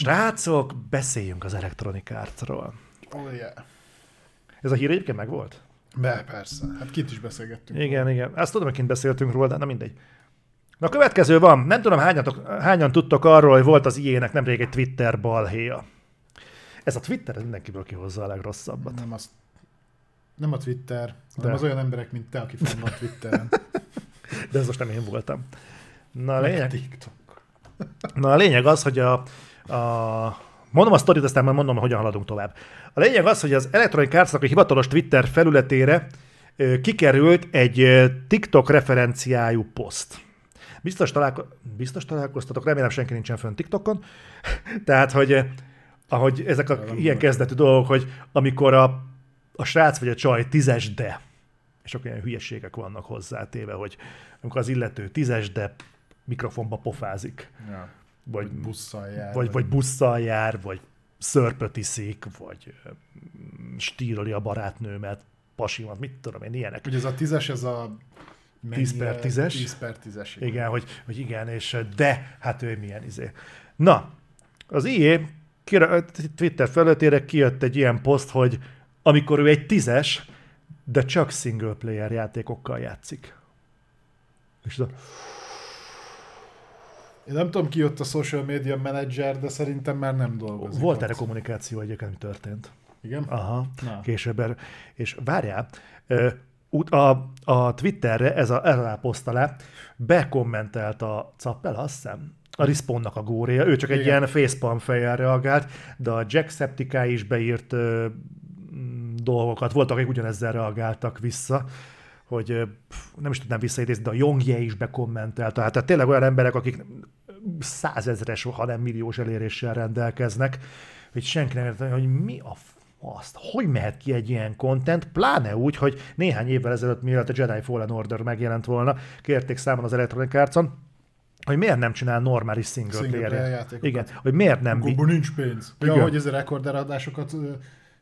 Srácok, beszéljünk az Electronic Arts-ról. Oh, yeah. Ez a hír egyébként megvolt? Be, persze. Hát kint is beszélgettünk. Igen, igen. Azt tudom, hogy kint beszéltünk róla, de na mindegy. Na a következő van. Nem tudom, hányatok, hányan tudtok arról, hogy volt az ilyenek nemrég egy Twitter balhéja. Ez a Twitter ez mindenkiből kihozza a legrosszabbat. Nem, azt, nem a Twitter, hanem De. az olyan emberek, mint te, aki fenn van Twitteren. De ez most nem én voltam. Na a lényeg, na a lényeg az, hogy a, a Mondom a sztorit, aztán majd mondom, hogyan haladunk tovább. A lényeg az, hogy az Electronic arts a hivatalos Twitter felületére kikerült egy TikTok referenciájú poszt. Biztos, találko- biztos találkoztatok, remélem senki nincsen fönn TikTokon. Tehát, hogy ahogy ezek a Nem ilyen kezdetű dolgok, hogy amikor a, a srác vagy a csaj tízes de, és akkor ilyen hülyeségek vannak hozzátéve, hogy amikor az illető tízes de mikrofonba pofázik, Ja. Vagy, busszal jár. vagy, vagy busszal jár, vagy szörpöt iszik, vagy stíroli a barátnőmet, pasimat, mit tudom én, ilyenek. Ugye ez a tízes, ez a... 10 per mennyire- 10-es? 10 per 10-es. Igen, hogy, hogy igen, és de, hát ő milyen izé. Na, az IE Twitter felületére kijött egy ilyen poszt, hogy amikor ő egy tízes, de csak single player játékokkal játszik. És az a, Én nem tudom, ki jött a social media manager, de szerintem már nem dolgozik. volt erre kommunikáció egyébként, mi történt. Igen? Aha, Na. később. És várjál, a, a Twitterre ez a, erre poszt alá bekommentelt a Cappel, azt hiszem, a Respawnnak a góréja, ő csak egy Igen. ilyen facepalm fejjel reagált, de a Jacksepticeye is beírt ö, dolgokat, voltak, akik ugyanezzel reagáltak vissza, hogy pff, nem is tudnám visszaidézni, de a Jongje is bekommentelt, tehát, tehát tényleg olyan emberek, akik százezres, ha nem milliós eléréssel rendelkeznek, hogy senki nem érte, hogy mi a azt, hogy mehet ki egy ilyen content, pláne úgy, hogy néhány évvel ezelőtt, mielőtt a Jedi Fallen Order megjelent volna, kérték számon az Electronic Arts-on, hogy miért nem csinál normális single, Single player, player játékokat. Igen, hogy miért nem... Gobbo nincs pénz. Ja, Igen. hogy ez a rekorder adásokat ö,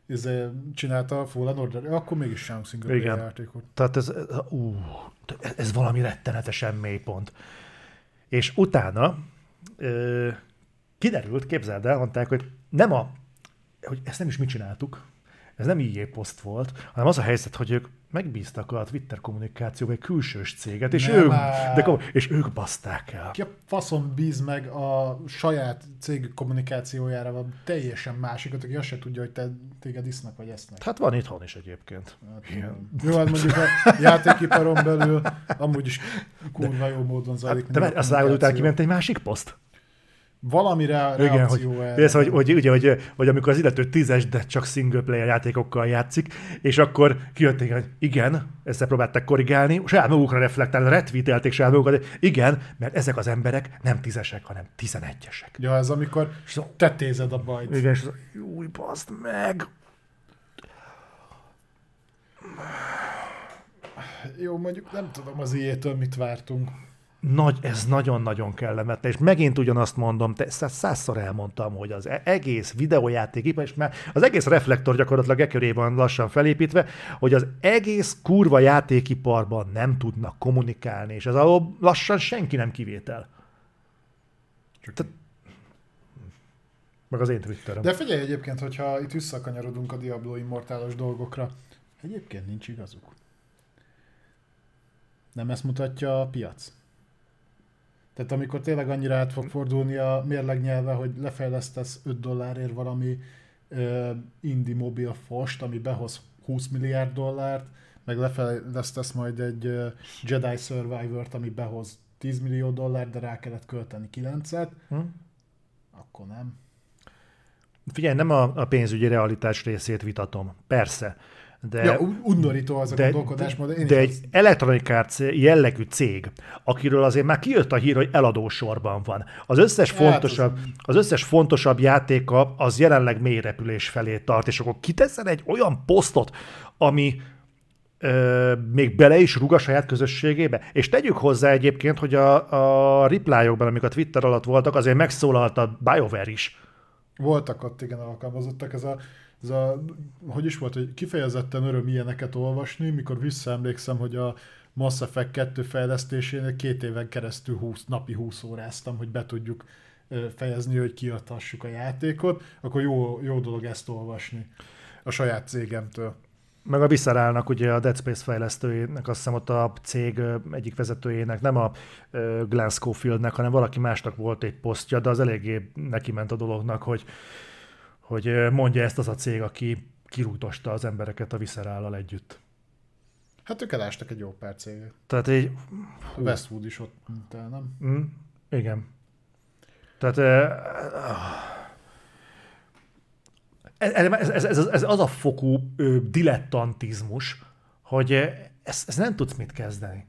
ez csinálta a Fallen Order, Ja, akkor mégis sem single player Igen. játékot. Tehát ez, ú, ez, valami rettenetesen mélypont. És utána ö, kiderült, képzeld el, mondták, hogy nem a, hogy ezt nem is mi csináltuk, ez nem így poszt volt, hanem az a helyzet, hogy ők megbíztak a Twitter kommunikációba egy külsős céget, és, Nem ők, de, kom- és ők baszták el. Ki a faszom bíz meg a saját cég kommunikációjára van teljesen másikat, aki azt se tudja, hogy te, téged isznak vagy esznek. Hát van itthon is egyébként. Hát, Igen. Jó, hát mondjuk a játékiparon belül amúgy is kurva jó módon zajlik. Hát, de mindig a azt vágod után kiment egy másik poszt? Valami re- Igen, hogy, reakció ez, hogy, hogy, ugye, hogy, hogy amikor az illető tízes, de csak single player játékokkal játszik, és akkor kijöttek, hogy igen, ezt próbálták korrigálni, saját magukra reflektálni, retweetelték saját magukat, hogy igen, mert ezek az emberek nem tízesek, hanem tizenegyesek. Ja, ez amikor És az- tetézed a bajt. Igen, és új, baszd meg! Jó, mondjuk nem tudom az ilyétől mit vártunk. Nagy, ez nagyon-nagyon kellemetlen, és megint ugyanazt mondom, te száz- százszor elmondtam, hogy az e- egész videójátékipar, és már az egész reflektor gyakorlatilag e köré van lassan felépítve, hogy az egész kurva játékiparban nem tudnak kommunikálni, és ez alól lassan senki nem kivétel. Csak Te- Meg az én Twitterem. De figyelj egyébként, hogyha itt visszakanyarodunk a Diablo Immortálos dolgokra, egyébként nincs igazuk. Nem ezt mutatja a piac? Tehát amikor tényleg annyira át fog fordulni a mérleg nyelve, hogy lefejlesztesz 5 dollárért valami ö, indie mobil fost, ami behoz 20 milliárd dollárt, meg lefejlesztesz majd egy ö, Jedi Survivor-t, ami behoz 10 millió dollárt, de rá kellett költeni 9-et, Hm? akkor nem. Figyelj, nem a, a pénzügyi realitás részét vitatom. Persze. De, Ja, un- undorító az a de, gondolkodásmód. Én de egy azt- Electronic Arts jellegű cég, akiről azért már kijött a hír, hogy eladósorban van. Az összes, Hát, fontosabb, az összes fontosabb játéka az jelenleg mély repülés felé tart, és akkor kiteszel egy olyan posztot, ami ö, még bele is rúg a saját közösségébe. És tegyük hozzá egyébként, hogy a, a replyokban, amik a Twitter alatt voltak, azért megszólalt a BioWare is. Voltak ott igen alkalmazottak, ez a, ez a, hogy is volt, hogy kifejezetten öröm ilyeneket olvasni, mikor visszaemlékszem, hogy a Mass Effect 2 fejlesztésénél két éven keresztül 20, napi 20 óráztam, hogy be tudjuk fejezni, hogy kiadhassuk a játékot, akkor jó, jó dolog ezt olvasni a saját cégemtől. Meg a visszarálnak ugye a Dead Space fejlesztőjének, azt hiszem ott a cég egyik vezetőjének, nem a Glenn Schofieldnek, hanem valaki másnak volt egy posztja, de az eléggé neki ment a dolognak, hogy, hogy mondja ezt az a cég, aki kirúgtosta az embereket a viszerállal együtt. Hát ők elástak egy jó pár céget. Tehát egy... A Westwood is ott el, nem? Mm, igen. Tehát ez, ez, ez, ez, ez az a fokú dilettantizmus, hogy ezt, ezt nem tudsz mit kezdeni.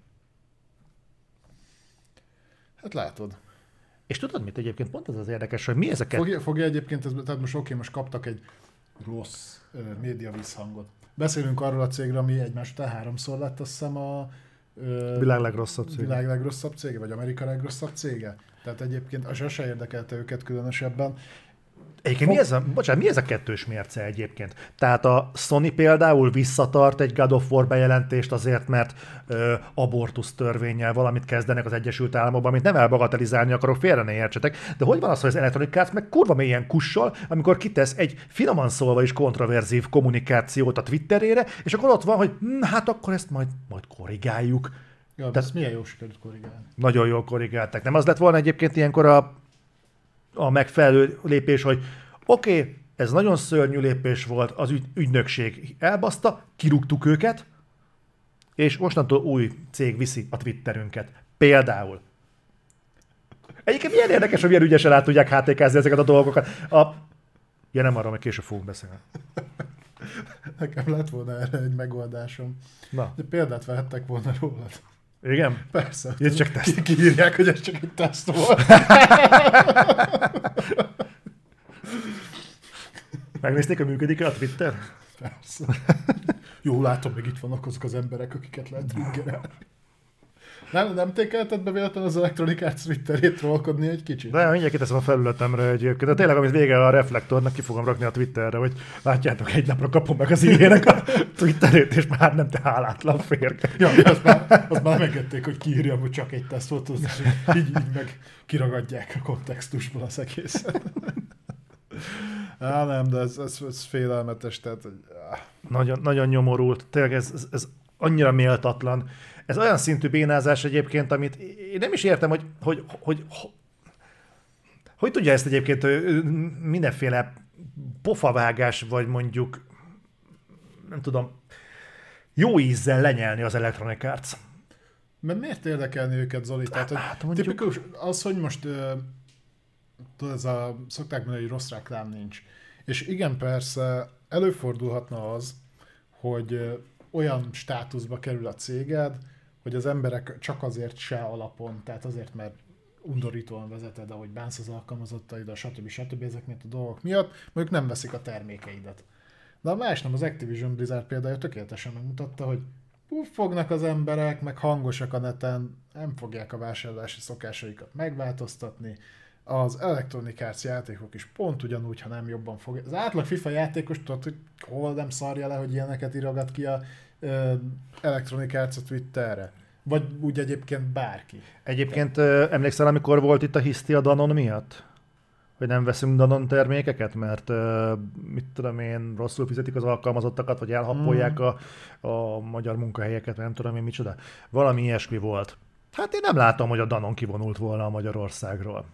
Hát látod. És tudod mit egyébként? Pont ez az érdekes, hogy mi ezeket... Fogja, fogja egyébként, ez, tehát most oké, most kaptak egy rossz ö, média visszhangot. Beszélünk arról a cégről, ami egymás után háromszor lett, azt hiszem a ö, világ legrosszabb cége. Világ legrosszabb cége, vagy Amerika legrosszabb cége. Tehát egyébként az se érdekelte őket különösebben. Egyébként mi ez, a, bocsánat, mi ez a kettős mérce egyébként? Tehát a Sony például visszatart egy God of War bejelentést azért, mert ö, abortusz törvényel valamit kezdenek az Egyesült Államokban, amit nem elbagatelizálni akarok, félre ne értsetek, de hogy van az, hogy az Electronic Arts meg kurva mélyen kussal, amikor kitesz egy finoman szólva is kontroverzív kommunikációt a Twitterére, és akkor ott van, hogy hm, hát akkor ezt majd, majd korrigáljuk. Ja, Tehát, ezt milyen jó sikerült korrigálni. Nagyon jól korrigálták. Nem az lett volna egyébként ilyenkor a a megfelelő lépés, hogy oké, okay, ez nagyon szörnyű lépés volt, az ügy, ügynökség elbaszta, kirúgtuk őket, és mostantól új cég viszi a Twitterünket. Például. Egyébként milyen érdekes, hogy milyen ügyesen át tudják HTK-zni ezeket a dolgokat. A... Ja, nem arra, hogy később fogunk beszélni. Nekem lett volna erre egy megoldásom. Na. De példát vehettek volna rólad. Igen? Persze. Ez csak teszt. Kiírják, hogy ez csak egy teszt volt. Megnézték, hogy működik-e a Twitter? Persze. Jó, látom, még itt vannak azok az emberek, akiket lehet triggerelni. Nem, nem tékelted be véletlenül az Electronic Arts Twitterét trollkodni egy kicsit? De mindjárt kiteszem a felületemre egyébként. De tényleg, amit vége a reflektornak, ki fogom rakni a Twitterre, hogy látjátok, egy napra kapom meg az ilyenek a Twitterét, és már nem te hálátlan férge. Ja, azt már, azt már megengedték, hogy kiírjam, hogy csak egy teszt volt, az, így, így meg kiragadják a kontextusból az egészet. Á, nem, de ez, ez, ez félelmetes, tehát... Hogy, nagyon, nagyon nyomorult. Tényleg ez, ez, ez annyira méltatlan. Ez olyan szintű bénázás egyébként, amit én nem is értem, hogy hogy, hogy, hogy, hogy tudja ezt egyébként mindenféle pofavágás, vagy mondjuk nem tudom, jó ízzel lenyelni az Electronic Arts. Mert miért érdekelni őket, Zoli? Tehát, hogy hát, mondjuk... tipikus az, hogy most tudod, ez a, szokták mondani, hogy rossz reklám nincs. És igen, persze előfordulhatna az, hogy olyan státuszba kerül a céged, hogy az emberek csak azért se alapon, tehát azért, mert undorítóan vezeted, ahogy bánsz az alkalmazottaid, stb. stb. ezek miatt a dolgok miatt, mondjuk nem veszik a termékeidet. De a más nem, az Activision Blizzard példája tökéletesen megmutatta, hogy puffognak az emberek, meg hangosak a neten, nem fogják a vásárlási szokásaikat megváltoztatni, az Electronic játékok is pont ugyanúgy, ha nem jobban fogja. Az átlag FIFA játékos tudod, hogy hol nem szarja le, hogy ilyeneket írogat ki a Electronic Arts a Twitterre. Vagy úgy egyébként bárki. Egyébként uh, emlékszel, amikor volt itt a hiszti a Danon miatt? Hogy nem veszünk Danon termékeket, mert uh, mit tudom én, rosszul fizetik az alkalmazottakat, vagy elhappolják mm. a, a magyar munkahelyeket, vagy nem tudom én micsoda. Valami ilyesmi volt. Hát én nem látom, hogy a Danon kivonult volna a Magyarországról.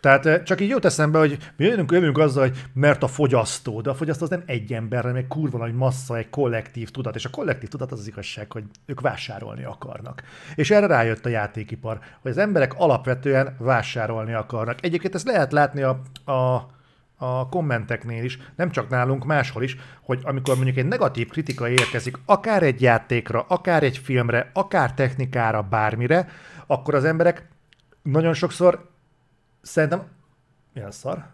Tehát eh, csak így jut eszembe, hogy mi jönünk, jövünk azzal, hogy mert a fogyasztó, de a fogyasztó az nem egy ember, hanem egy kurva nagy massza, egy kollektív tudat, és a kollektív tudat az az igazság, hogy ők vásárolni akarnak. És erre rájött a játékipar, hogy az emberek alapvetően vásárolni akarnak. Egyébként ezt lehet látni a, a a kommenteknél is, nem csak nálunk, máshol is, hogy amikor mondjuk egy negatív kritika érkezik, akár egy játékra, akár egy filmre, akár technikára, bármire, akkor az emberek nagyon sokszor szerintem... Milyen szar?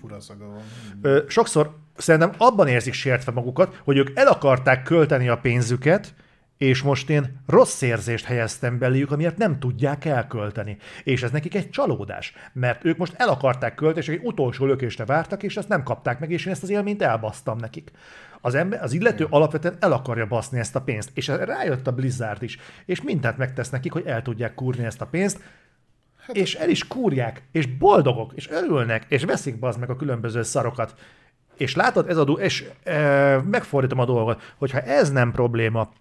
Fura szaga van. Ö, sokszor szerintem abban érzik sértve magukat, hogy ők el akarták költeni a pénzüket, és most én rossz érzést helyeztem beléjük, amiért nem tudják elkölteni. És ez nekik egy csalódás, mert ők most el akarták költeni, és egy utolsó lökésre vártak, és ezt nem kapták meg, és én ezt az élményt elbasztam nekik. Az, ember, az illető Igen. alapvetően el akarja baszni ezt a pénzt, és rájött a Blizzard is, és mindent megtesz nekik, hogy el tudják kúrni ezt a pénzt, Hát, és el is kúrják, és boldogok, és örülnek, és veszik be meg a különböző szarokat. És látod, ez a du- és e, megfordítom a dolgot, hogyha ez nem probléma,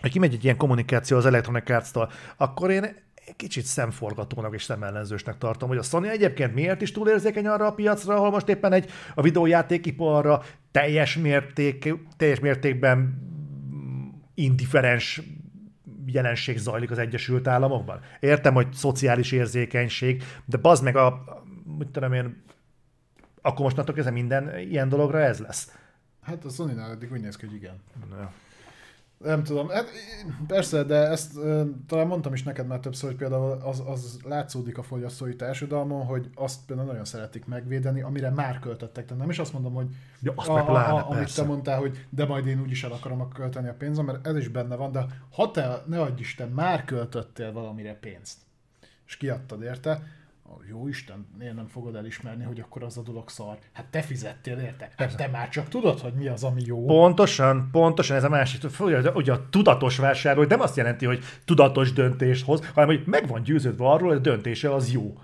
hogy kimegy egy ilyen kommunikáció az Electronic Arts-tól, akkor én kicsit szemforgatónak és szemellenzősnek tartom, hogy a Sony egyébként miért is túlérzékeny arra a piacra, ahol most éppen egy a videójátékiparra teljes, mérték, teljes mértékben indiferens jelenség zajlik az Egyesült Államokban. Értem, hogy szociális érzékenység, de bazd meg a, mit tudom én, akkor most ez minden ilyen dologra ez lesz. Hát a sony eddig úgy néz ki, hogy igen. Ja. Nem tudom, hát persze, de ezt talán mondtam is neked már többször, hogy például az, az látszódik a fogyasztói társadalmon, hogy azt például nagyon szeretik megvédeni, amire már költöttek. Tehát nem is azt mondom, hogy ja, azt a, meg pláne, a, amit te mondtál, hogy de majd én úgyis el akarom költeni a pénzem, mert ez is benne van, de ha te, ne adj Isten, már költöttél valamire pénzt, és kiadtad érte, jó Isten, miért nem fogod elismerni, hogy akkor az a dolog szar? Hát te fizettél érte. Hát te már csak tudod, hogy mi az, ami jó. Pontosan, pontosan ez a másik. Ugye a tudatos vásárló nem azt jelenti, hogy tudatos döntést hoz, hanem hogy meg van győződve arról, hogy a döntése az jó.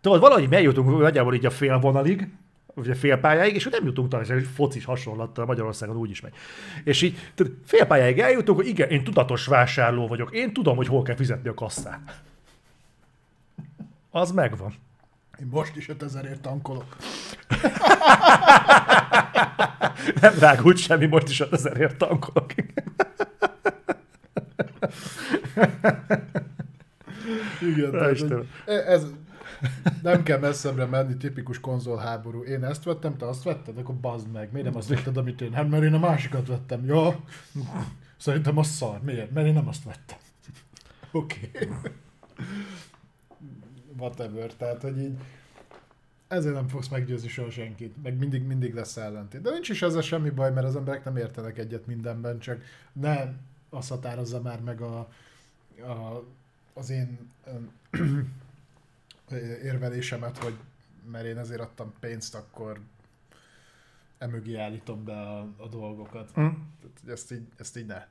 Tudod, valahogy eljutunk nagyjából így a félvonalig, vagy a félpályáig, és nem jutunk talán, hogy focis hasonlattal Magyarországon úgy is megy. És így félpályáig eljutunk, hogy igen, én tudatos vásárló vagyok, én tudom, hogy hol kell fizetni a kasszát. Az megvan. Én most is 5000ért tankolok. Nem rágult semmi, most is 5000ért tankolok. Igen, tehát, ez, nem kell messzebbre menni, tipikus konzolháború. Én ezt vettem, te azt vetted, akkor bazd meg. Miért nem azt vetted, amit én? Hát mert én a másikat vettem. Ja, szerintem az szar. Miért? Mert én nem azt vettem. Oké. Okay whatever, tehát hogy így ezért nem fogsz meggyőzni soha senkit, meg mindig, mindig lesz ellentét. De nincs is ezzel semmi baj, mert az emberek nem értenek egyet mindenben, csak ne azt határozza már meg a, a, az én érvelésemet, hogy mert én ezért adtam pénzt, akkor emögé állítom be a, a dolgokat. Mm. Tehát, ezt, így, ezt így ne.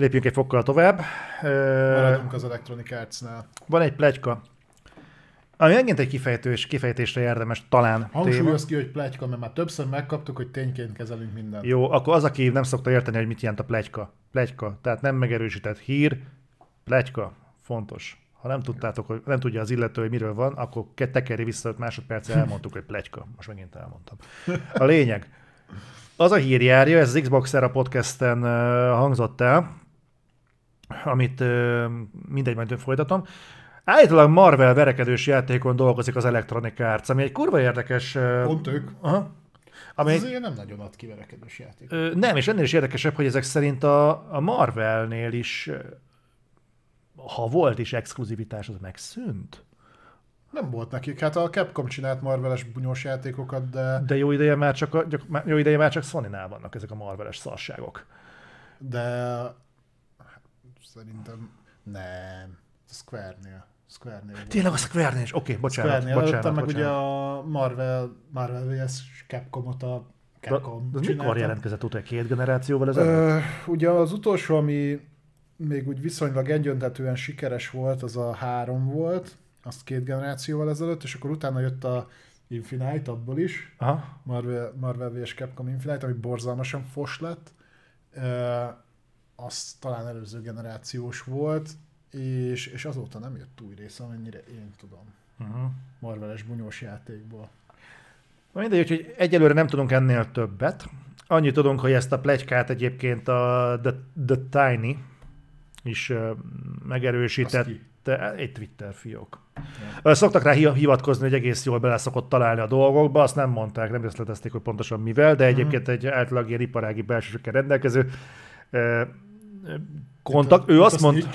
Lépjünk egy fokkal tovább. Maradunk az Electronic Arts-nál. Van egy plegyka, ami megint egy kifejtős, kifejtésre érdemes talán Hangsúlyoz ki, hogy plegyka, mert már többször megkaptuk, hogy tényként kezelünk mindent. Jó, akkor az, aki nem szokta érteni, hogy mit jelent a plegyka. Plegyka, tehát nem megerősített hír, plegyka, fontos. Ha nem tudtátok, hogy nem tudja az illető, hogy miről van, akkor tekeri vissza 5 másodperc, elmondtuk, hogy plegyka. Most megint elmondtam. A lényeg. Az a hír járja, ez az Xbox Era podcasten hangzott el, amit mindegy, majd folytatom. Állítólag Marvel verekedős játékon dolgozik az Electronic Arts, ami egy kurva érdekes... Pont ők. Aha. Ami Ez azért nem nagyon ad ki verekedős játék. Ö, nem, és ennél is érdekesebb, hogy ezek szerint a, a Marvelnél is, ha volt is exkluzivitás, az megszűnt. Nem volt nekik. Hát a Capcom csinált Marveles bunyós játékokat, de... De jó ideje már csak, a, jó ideje már csak Sony-nál vannak ezek a Marveles szarságok. De Szerintem nem. Square-nél. Square-nél Tényleg a Square-nél is? Oké, okay, bocsánat. Square-nél. bocsánat, meg ugye a Marvel, Marvel vs. Capcom-ot a Capcom de, de mikor jelentkezett utána? Két generációval ezelőtt? ugye az utolsó, ami még úgy viszonylag egyöntetően sikeres volt, az a három volt, azt két generációval ezelőtt, és akkor utána jött a Infinite abból is, Aha. Marvel, Marvel vs. Capcom Infinite, ami borzalmasan fos lett az talán előző generációs volt, és, és azóta nem jött új rész, amennyire én tudom. Uh-huh. Marveles bunyós játékból. Na mindegy, hogy egyelőre nem tudunk ennél többet. Annyit tudunk, hogy ezt a plegykát egyébként a The, The Tiny is megerősítette. Egy Twitter fiók. Ja. Szoktak rá hivatkozni, hogy egész jól bele szokott találni a dolgokba, azt nem mondták, nem részletezték, hogy pontosan mivel, de egyébként uh-huh. egy általában ilyen iparági belsősökkel rendelkező kontakt, ő azt mondta,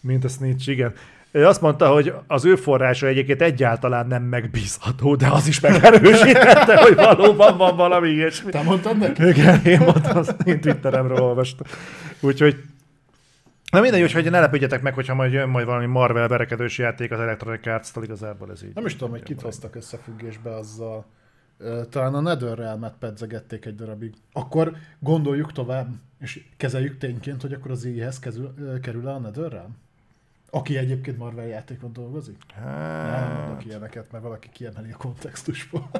mint a snitch, igen. Ő azt mondta, hogy az ő forrása egyébként egyáltalán nem megbízható, de az is megerősítette, hogy valóban van valami ilyesmi. Te mondtad neki? Igen, én mondtam, én Twitteremről olvastam. Úgyhogy Na mindegy, hogy ne lepődjetek meg, hogyha majd jön majd valami Marvel verekedős játék az Electronic Arts-tól, igazából ez így. Nem is tudom, hogy kit hoztak összefüggésbe azzal. Talán a Netherrealm-et pedzegették egy darabig. Akkor gondoljuk tovább, és kezeljük tényként, hogy akkor az i hez kerül-e a Netherrealm? Aki egyébként Marvel játékon dolgozik? Nem mondok Hát, ilyeneket, mert valaki kiemeli a kontextusból.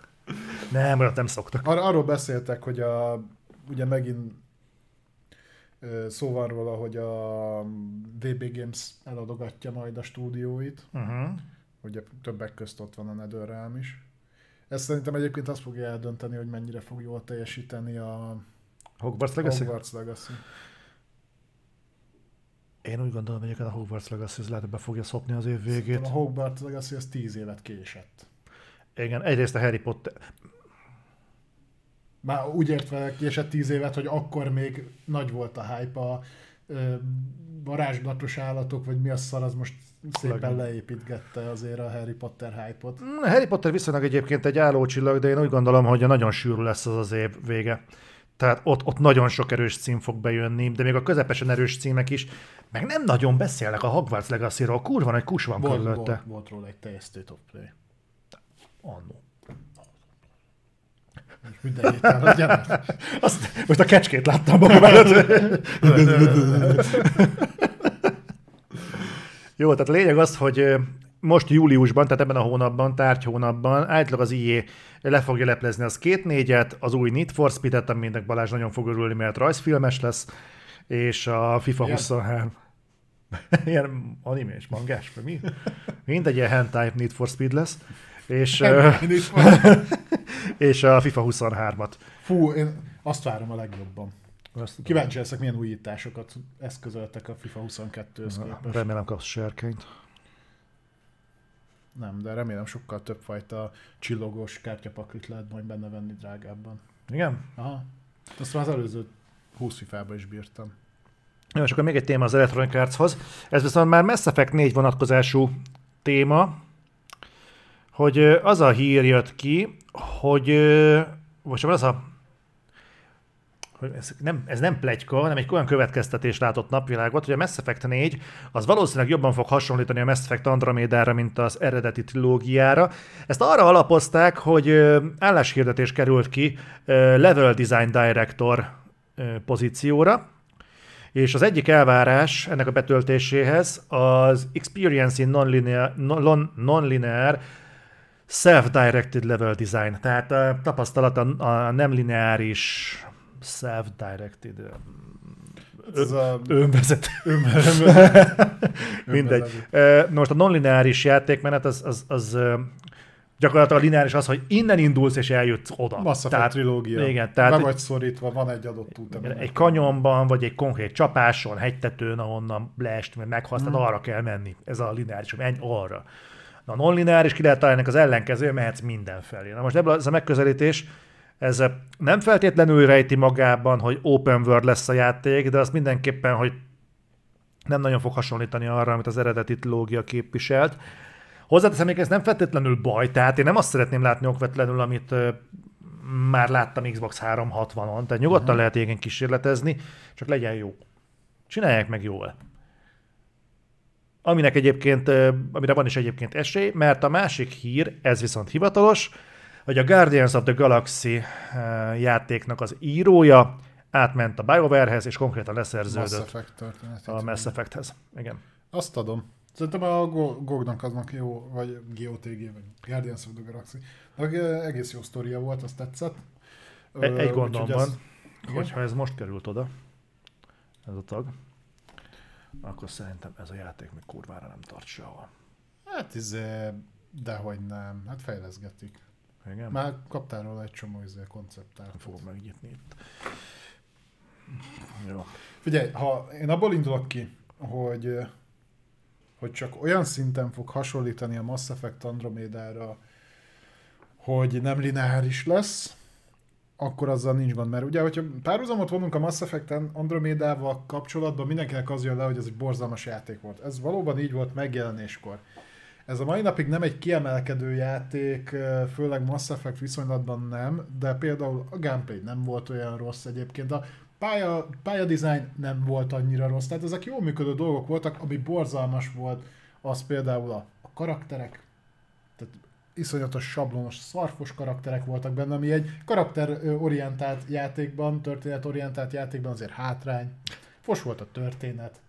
nem, olyat nem szoktak. Ar- arról beszéltek, hogy a, ugye megint szó van róla, hogy a VB Games eladogatja majd a stúdióit, Uh-huh. ugye többek közt ott van a NetherRealm is. Ez szerintem egyébként azt fogja eldönteni, hogy mennyire fog jól teljesíteni a Hogwarts Legacy? Hogwarts Legacy. Én úgy gondolom, hogy a Hogwarts Legacy az lehet, hogy be fogja szopni az év végét. A Hogwarts Legacy az 10 évet késett. Igen, egyrészt a Harry Potter, Már úgy értve késett 10 évet, hogy akkor még nagy volt a hype a varázslatos állatok, vagy mi a szar, az most szépen leépítgette azért a Harry Potter hype-ot. Harry Potter viszonylag egyébként egy állócsillag, de én úgy gondolom, hogy nagyon sűrű lesz az az év vége. Tehát ott, ott nagyon sok erős cím fog bejönni, de még a közepesen erős címek is, meg nem nagyon beszélnek a Hogwarts Legacy-ról, kurva nagy kus van Volt, körülötte. volt, volt róla egy teljesztő top play. Annó. Azt, most a kecskét láttam magam előtt. Jó, tehát lényeg az, hogy most júliusban, tehát ebben a hónapban, tárgy hónapban, általában az IE le fogja leplezni az két négyet, az új Need for Speed-et, aminek Balázs nagyon fog örülni, mert rajzfilmes lesz, és a FIFA Igen. 23. Ilyen animés, mangás, vagy mi? Mindegy, ilyen hentai Need for Speed lesz. És, és a FIFA 23-at. Fú, én azt várom a legjobban. Azt Kíváncsi leszek, milyen újításokat eszközöltek a FIFA 22-höz képest. Remélem kapsz serkényt. Nem, de remélem sokkal több fajta csillogós kártyapaklit lehet majd benne venni drágábban. Igen? Aha. Azt már az előző 20 FIFA-ba is bírtam. Jó, és akkor még egy téma az Electronic Artshoz. Ez viszont már Mass Effect 4 vonatkozású téma, hogy az a hír jött ki, hogy most az a ez nem, ez nem plegyka, hanem egy olyan következtetés látott napvilágot, hogy a Mass Effect 4 az valószínűleg jobban fog hasonlítani a Mass Effect Andromédára, mint az eredeti trilógiára. Ezt arra alapozták, hogy álláshirdetés került ki Level Design Director pozícióra, és az egyik elvárás ennek a betöltéséhez az Experience in Non-Linear, non- non-linear Self-Directed Level Design, tehát a tapasztalat a nem lineáris self-directed Ez a önvezető. Mindegy. önvezető. Ö, Most a non-lineáris játékmenet az, az, az gyakorlatilag a lineáris az, hogy innen indulsz és eljutsz oda. Mass Effect trilógia. Igen, tehát Be egy- vagy szorítva, van egy adott út. egy meg- kanyonban, vagy egy konkrét csapáson, hegytetőn, ahonnan leest, mert meghalsz, Hmm. tehát arra kell menni. Ez a lineáris, hogy menj arra. Na, a non-lineáris ki lehet találni az ellenkező, mehetsz mindenfelé. Na most ebből ez a megközelítés, ez nem feltétlenül rejti magában, hogy open world lesz a játék, de az mindenképpen, hogy nem nagyon fog hasonlítani arra, amit az eredeti trilógia képviselt. Hozzáteszem, még ez nem feltétlenül baj, tehát én nem azt szeretném látni okvetlenül, amit már láttam Xbox 360-on, tehát nyugodtan uh-huh. lehet igen kísérletezni, csak legyen jó. Csinálják meg jól. Aminek egyébként, amire van is egyébként esély, mert a másik hír, ez viszont hivatalos, hogy a Guardians of the Galaxy ö, játéknak az írója átment a BioWare-hez, és konkrétan Mass leszerződött Effect történet. a Mass Effect-hez. Igen. Azt adom. Szerintem a Go- GOG-nak aznak jó, vagy GOTG, vagy Guardians of the Galaxy. Meg eh, egész jó sztoria volt, azt tetszett. Egy, Ö, egy gondom van, ez- hogyha ez most került oda, ez a tag, akkor szerintem ez a játék még kurvára nem tart sehol. Hát izé, dehogy nem. Hát fejleszgetik. Igen? Már kaptál róla egy csomó izé konceptát. Nem fogom megnyitni itt. Jó. Figyelj, ha én abból indulok ki, hogy, hogy csak olyan szinten fog hasonlítani a Mass Effect Andromédára, hogy nem lineáris lesz, akkor azzal nincs gond. Mert ugye, hogyha párhuzamot vonunk a Mass Effect Andromédával kapcsolatban, mindenkinek az jön le, hogy ez egy borzalmas játék volt. Ez valóban így volt megjelenéskor. Ez a mai napig nem egy kiemelkedő játék, főleg Mass Effect viszonylatban nem, de például a gameplay nem volt olyan rossz egyébként. A pálya, pálya design nem volt annyira rossz, tehát ezek jól működő dolgok voltak, ami borzalmas volt, az például a, a karakterek, tehát iszonyatos sablonos, szarfos karakterek voltak benne, ami egy karakterorientált játékban, történetorientált játékban azért hátrány. Fos volt a történet.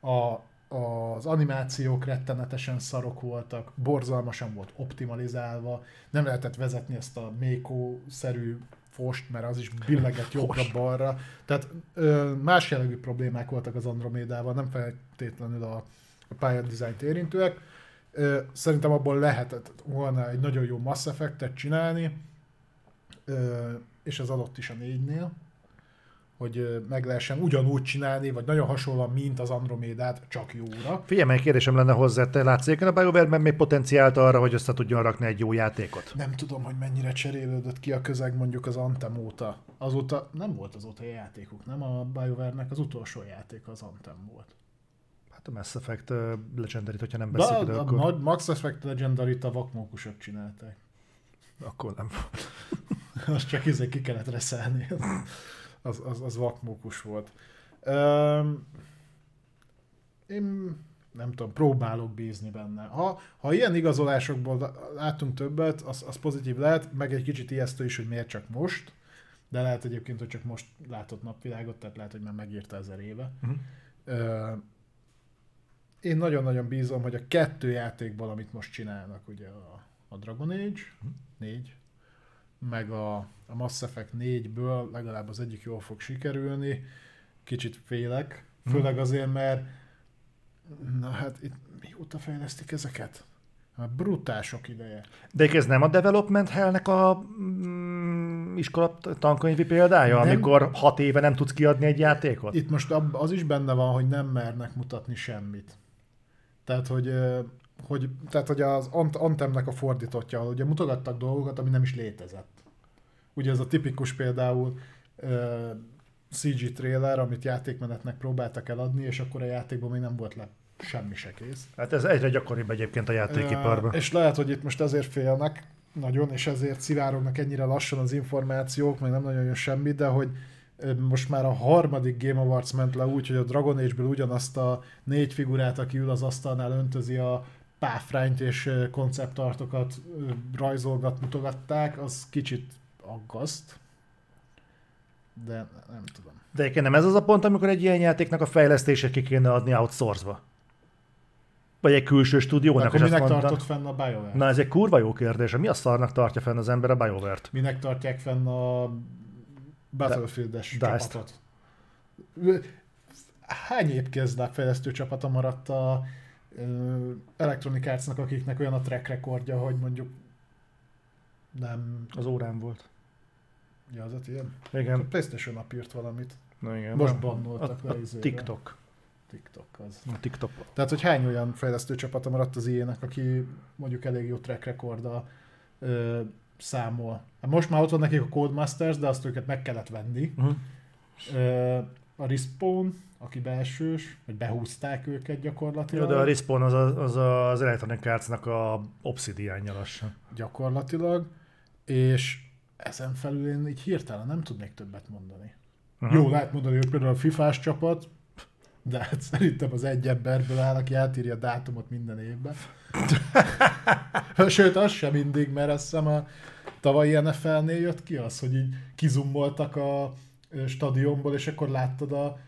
A, az animációk rettenetesen szarok voltak, borzalmasan volt optimalizálva, nem lehetett vezetni ezt a Mékó-szerű fost, mert az is billegett jobbra-balra. Tehát ö, más jellegű problémák voltak az Andromédával, nem feltétlenül a, a pályadizájnt érintőek. Ö, szerintem abból lehetett volna egy nagyon jó Mass Effect-et csinálni, ö, és ez adott is a négynél hogy meg lehessen ugyanúgy csinálni, vagy nagyon hasonlóan, mint az Andromédát, csak jóra. Figyelj, egy kérdésem lenne hozzá, te látsz a BioWare-ben még potenciált arra, hogy össze tudjon rakni egy jó játékot? Nem tudom, hogy mennyire cserélődött ki a közeg mondjuk az Anthem óta. Azóta nem volt azóta játékuk, nem? A BioWare-nek az utolsó játék az Anthem volt. Hát a Mass Effect uh, legendary hogyha nem beszélünk, de, akkor... a Mass Effect Legendary-t a vakmókusok csinálták. Akkor nem. Azt csak izé ki kellett reszelni az, az, az vakmókus volt. Um, én nem tudom, próbálok bízni benne. Ha, ha ilyen igazolásokból látunk többet, az, az pozitív lehet, meg egy kicsit ijesztő is, hogy miért csak most, de lehet egyébként, hogy csak most látott napvilágot, tehát lehet, hogy már megírta ezer éve. Uh-huh. Uh, én nagyon-nagyon bízom, hogy a kettő játékból, amit most csinálnak, ugye a, a Dragon Age, uh-huh. négy, meg a, a Mass Effect 4-ből legalább az egyik jól fog sikerülni. Kicsit félek, főleg azért, mert na hát itt mióta fejlesztik ezeket? A brutál sok ideje. De ez nem a Development Hell-nek a mm, iskola tankönyvi példája, nem, amikor hat éve nem tudsz kiadni egy játékot? Itt most az is benne van, hogy nem mernek mutatni semmit. Tehát, hogy hogy, tehát, hogy az Antemnek a fordítottja, ugye mutogattak dolgokat, ami nem is létezett. Ugye ez a tipikus például uh, CG trailer, amit játékmenetnek próbáltak eladni, és akkor a játékban még nem volt le semmi se kész. Hát ez egyre gyakoribb egyébként a játékiparban. Uh, és lehet, hogy itt most azért félnek nagyon, és ezért szivárognak ennyire lassan az információk, meg nem nagyon jön semmi, de hogy most már a harmadik Game Awards ment le úgy, hogy a Dragon Age-ből ugyanazt a négy figurát, aki ül az asztalnál, öntözi a páfrányt és konceptartokat rajzolgat, mutogatták, az kicsit aggaszt, de nem tudom. De egyébként nem ez az a pont, amikor egy ilyen játéknak a fejlesztését ki kéne adni outsource-ba? Vagy egy külső stúdiónak? Akkor minek mondta, tartott fenn a BioWare? Na ez egy kurva jó kérdés. Mi a szarnak tartja fenn az ember a BioWare-t? Minek tartják fenn a Battlefield-es De, csapatot? Hány évkezdák fejlesztő csapata maradt a Electronic Arts-nak, akiknek olyan a track rekordja, hogy mondjuk nem... Az órán volt. Ja, az a ilyen? Igen. A Playstation nap írt valamit. Na igen. Most bannoltak a, a, a TikTok. TikTok az. A TikTok. Tehát, hogy hány olyan fejlesztő csapata maradt az ilyenek, aki mondjuk elég jó track rekorda ö, számol. Hát most már ott van nekik a Codemasters, de azt őket meg kellett venni. Uh-huh. Ö, a Respawn, aki belsős, vagy behúzták őket gyakorlatilag. Jó, de a Respawn az a, az, az Electronic Arts-nak a obsidian lassan. Gyakorlatilag, és ezen felül én így hirtelen nem tudnék többet mondani. Uh-huh. Jó, lehet mondani, hogy például a FIFA-s csapat, de hát szerintem az egy emberből áll, aki átírja a dátumot minden évben. Sőt, az sem mindig, mert azt hiszem a tavalyi NFL-nél jött ki az, hogy így kizummoltak a stadionból, és akkor láttad a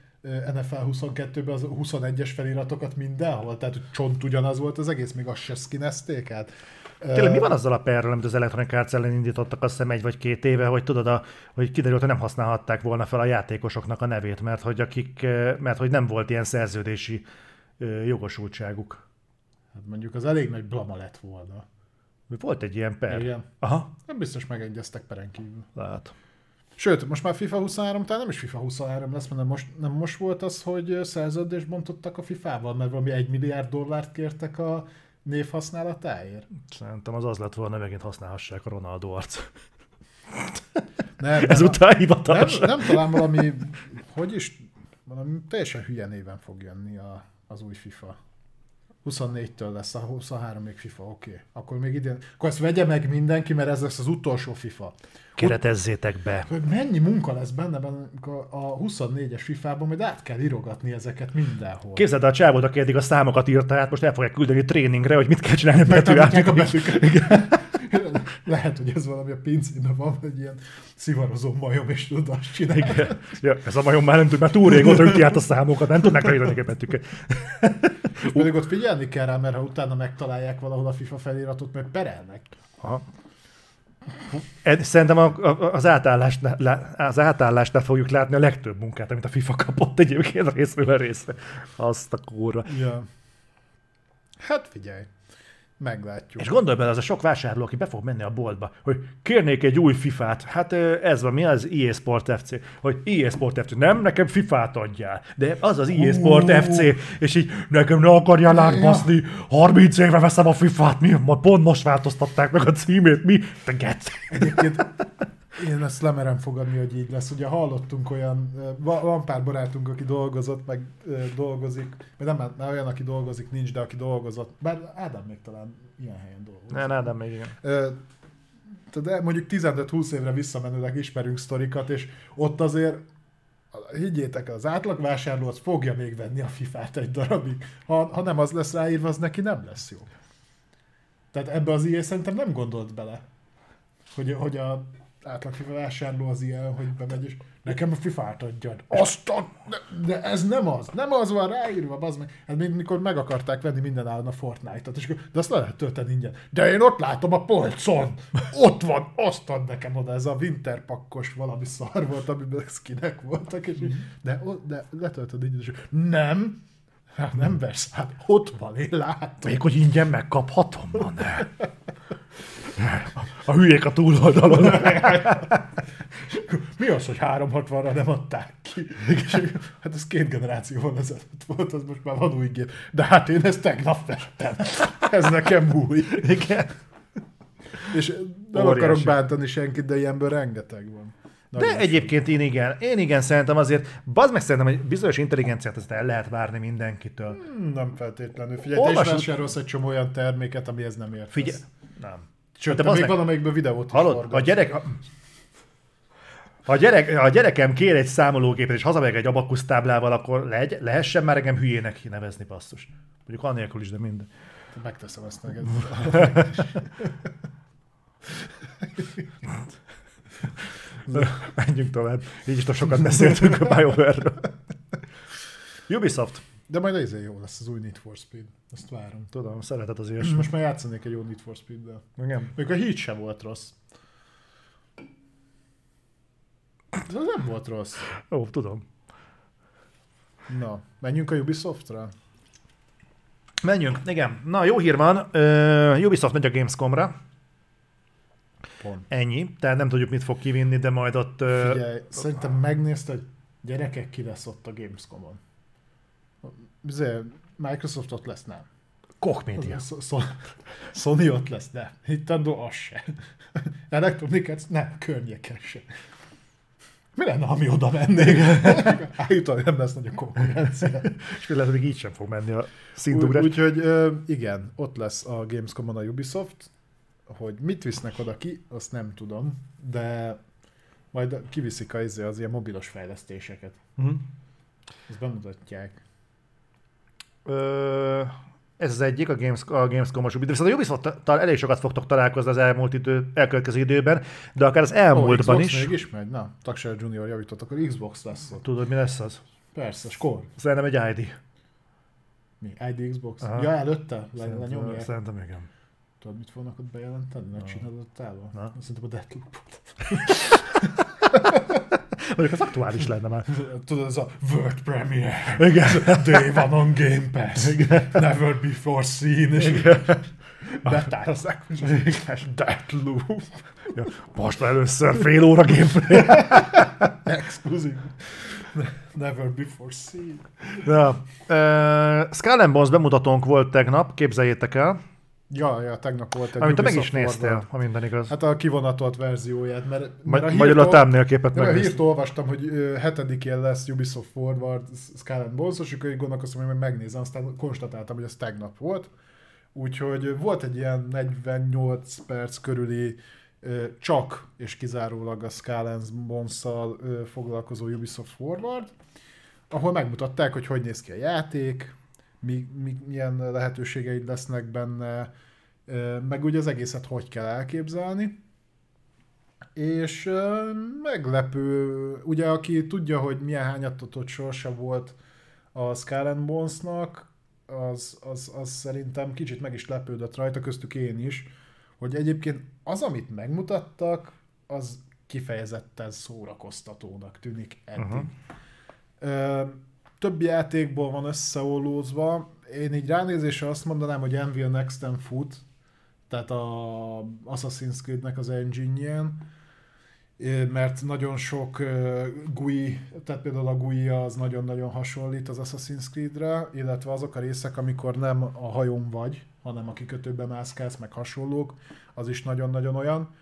NFL 22-ben az 21-es feliratokat mindenhol, tehát csont ugyanaz volt az egész, még azt se skinezték át. Tényleg mi van azzal a perrel, amit az Electronic Arts ellen indítottak azt hiszem egy vagy két éve, hogy tudod, a, hogy kiderült, hogy nem használhatták volna fel a játékosoknak a nevét, mert hogy, akik, mert hogy nem volt ilyen szerződési jogosultságuk. Hát mondjuk az elég nagy blama lett volna. Volt egy ilyen per. Igen. Aha. Nem biztos megegyeztek peren kívül. Lehet. Sőt, most már FIFA 23, tehát nem is FIFA 23 lesz, mert most, nem most volt az, hogy szerződést bontottak a FIFA-val, mert valami egy milliárd dollárt kértek a névhasználatáért? Szerintem az az lett volna, megint használhassák a Ronaldo arc. Nem, Ezután hivatalos. Nem, nem talán valami, hogy is, valami teljesen hülye néven fog jönni a, az új FIFA. 24-től lesz, a 23 még FIFA, oké. Okay. Akkor még idén, akkor ezt vegye meg mindenki, mert ez lesz az utolsó FIFA. Keretezzétek be. Hogy mennyi munka lesz benne, benne a 24-es FIFA-ban, majd át kell irogatni ezeket mindenhol. Képzeld a csávot, aki eddig a számokat írta, hát most el fogják küldeni tréningre, hogy mit kell csinálni betű a betűket. Lehet, hogy ez valami a pincében van, hogy ilyen szivarozó majom, és tudod azt csinálni. Igen. Ja, ez a majom már nem tud, mert túl régóta üti át a számokat, nem tudnak leírni betűket. Pedig ott figyelni kell rá, mert ha utána megtalálják valahol a FIFA feliratot, meg perelnek. Aha. Szerintem a, a, az, átállásnál, lá- az átállásnál fogjuk látni a legtöbb munkát, amit a FIFA kapott egyébként részről a részre. Azt a kóra. Ja. Hát figyelj, meglátjuk. És gondolj bele, az a sok vásárló, aki be fog menni a boltba, hogy kérnék egy új FIFA-t. Hát ez van, mi az EA Sport FC? Hogy EA Sport FC, nem, nekem FIFA-t adjál. De az az EA Sport Ú. FC, és így nekem ne akarjál átbaszni, 30 éve veszem a FIFA-t, mi? Ma pont most változtatták meg a címét, mi? Te gec. Egyébként én ezt lemerem fogadni, hogy így lesz. Ugye hallottunk olyan, van pár barátunk, aki dolgozott, meg dolgozik, vagy nem, nem olyan, aki dolgozik, nincs, de aki dolgozott. Bár Ádám még talán ilyen helyen dolgozik. Ne, ne, nem még igen. Ö, de mondjuk 15-20 évre visszamenőleg ismerünk sztorikat, és ott azért higgyétek, az átlagvásárló az fogja még venni a FIFA-t egy darabig. Ha, ha nem az lesz ráírva, az neki nem lesz jó. Tehát ebbe az ilyen szerintem nem gondolt bele, hogy, hogy a átlag FIFA vásárló az ilyen, hogy bemegy, és nekem a FIFA-t adjad. Azt a, de, ez nem az, nem az van ráírva, az meg. Hát még mikor meg akarták venni minden állna a Fortnite-ot, és akkor, de azt le lehet tölteni ingyen. De én ott látom a polcon, ott van, azt ad nekem oda, ez a winterpakkos valami szar volt, amiben skinek voltak, és de, de letöltöd ingyen, és nem, nem vesz, hát ott van, én látom. Még hogy ingyen megkaphatom, na ne. A hülyék a túloldalon. Mi az, hogy 360-ra nem adták ki? Hát ez két generációval ezelőtt volt, az most már van új gép. De hát én ezt tegnap vettem. Ez nekem új. Igen. És nem Óriási. akarok bántani senkit, de ilyenből rengeteg van. Nagyon De egyébként én igen, én igen szerintem azért, bazd meg szerintem, hogy bizonyos intelligenciát ezt el lehet várni mindenkitől. Hmm, Nem feltétlenül. Figyelj, te is Olvasod- vásárolsz egy csomó olyan terméket, amihez nem értesz. Figyelj, nem. Sőt, de még meg- van, amelyikből videót is Hallod, forgatsz. a gyerek... A... Ha a, gyerek, ha a gyerekem kér egy számológépet és hazamegyek egy abakusztáblával, akkor legy, lehessen már engem hülyének nevezni, basszus. Mondjuk annélkül is, de minden. Megteszem ezt neked. Menjünk tovább. Így is sokat beszéltünk a BioWare-ről. Ubisoft. De majd ez jó lesz az új Need for Speed. Ezt várom. Tudom, szereted az ilyesmi. most már játszanék egy jó Need for Speed-del. Igen. Még a Heat sem volt rossz. De az nem volt rossz. Ó, tudom. Na, menjünk a Ubisoftra? Menjünk, igen. Na, jó hír van. Uh, Ubisoft megy a Gamescomra. Pont. Ennyi. Tehát nem tudjuk, mit fog kivinni, de majd ott... Uh, Figyelj, szerintem megnézte, hogy gyerekek ki lesz ott a Gamescom-on. Azért Microsoft ott lesz, nem. Koch Media. So- so- Sony ott lesz, nem. Nintendo az se. Electronic Arts nem, környéken se. Mi lenne, ha mi oda mennénk? Állítólag nem lesz nagy a konkurencia. És lehet, hogy így sem fog menni a Úgy- szintugrás. Úgyhogy ö, igen, ott lesz a Gamescom-on a Ubisoft, hogy mit visznek oda ki, azt nem tudom, de majd kiviszik a, izé, az ilyen mobilos fejlesztéseket. Mhm. Ezt bemutatják. Ö, ez az egyik, a, Games, a Gamescom-os Ubisoft. Viszont a Ubisoft-tal elég sokat fogtok találkozni az elmúlt idő, elkövetkező időben, de akár az elmúltban is. Xbox még is megy? Na, Tagser Junior javított, akkor Xbox lesz ott. Tudod, mi lesz az? Persze, skor. Szerintem egy ID. Mi? ID Xbox? Aha. Ja, előtte? Le, Szerintem, lenyomják? szerintem igen. Tudod, mit fognak ott bejelenteni? Nagy csinálatottával? Na. Szerintem a Deathloop. Mondjuk az aktuális lenne már. Tudod, ez a World Premiere. Igen. Day van on Game Pass. Never before seen. És betározzák, hogy Deathloop. Ja, most először fél óra gameplay. Exclusive. Never before seen. Ja. Uh, Skull Bones bemutatónk volt tegnap, képzeljétek el. Ja, ja, tegnap volt egy Amit te meg is néztél, ha minden igaz. Hát a kivonatolt verzióját, mert, mert Ma- a hírt Magyarul a ol- thumbnail-képet nem, a hírt olvastam, hogy hetedikén lesz Ubisoft Forward Skull and Bones, és akkor így gondolkoztam, hogy megnézem, aztán konstatáltam, hogy ez tegnap volt. Úgyhogy volt egy ilyen 48 perc körüli csak és kizárólag a Skull and Bones-szal ö, foglalkozó Ubisoft Forward, ahol megmutatták, hogy hogy néz ki a játék, mi, mi, milyen lehetőségeid lesznek benne, meg ugye az egészet hogy kell elképzelni. És meglepő, ugye aki tudja, hogy milyen hányattatott sorsa volt a Skull Bones-nak, az, az, az szerintem kicsit meg is lepődött rajta, köztük én is, hogy egyébként az, amit megmutattak, az kifejezetten szórakoztatónak tűnik eddig. Uh-huh. Ö, több játékból van összeollózva. Én így ránézésre azt mondanám, hogy Envy Next and Foot, tehát a Assassin's Creed-nek az engine mert nagyon sok GUI, tehát például a GUI az nagyon-nagyon hasonlít az Assassin's Creed-re, illetve azok a részek, amikor nem a hajón vagy, hanem a kikötőbe mászkálsz, meg hasonlók, az is nagyon-nagyon olyan.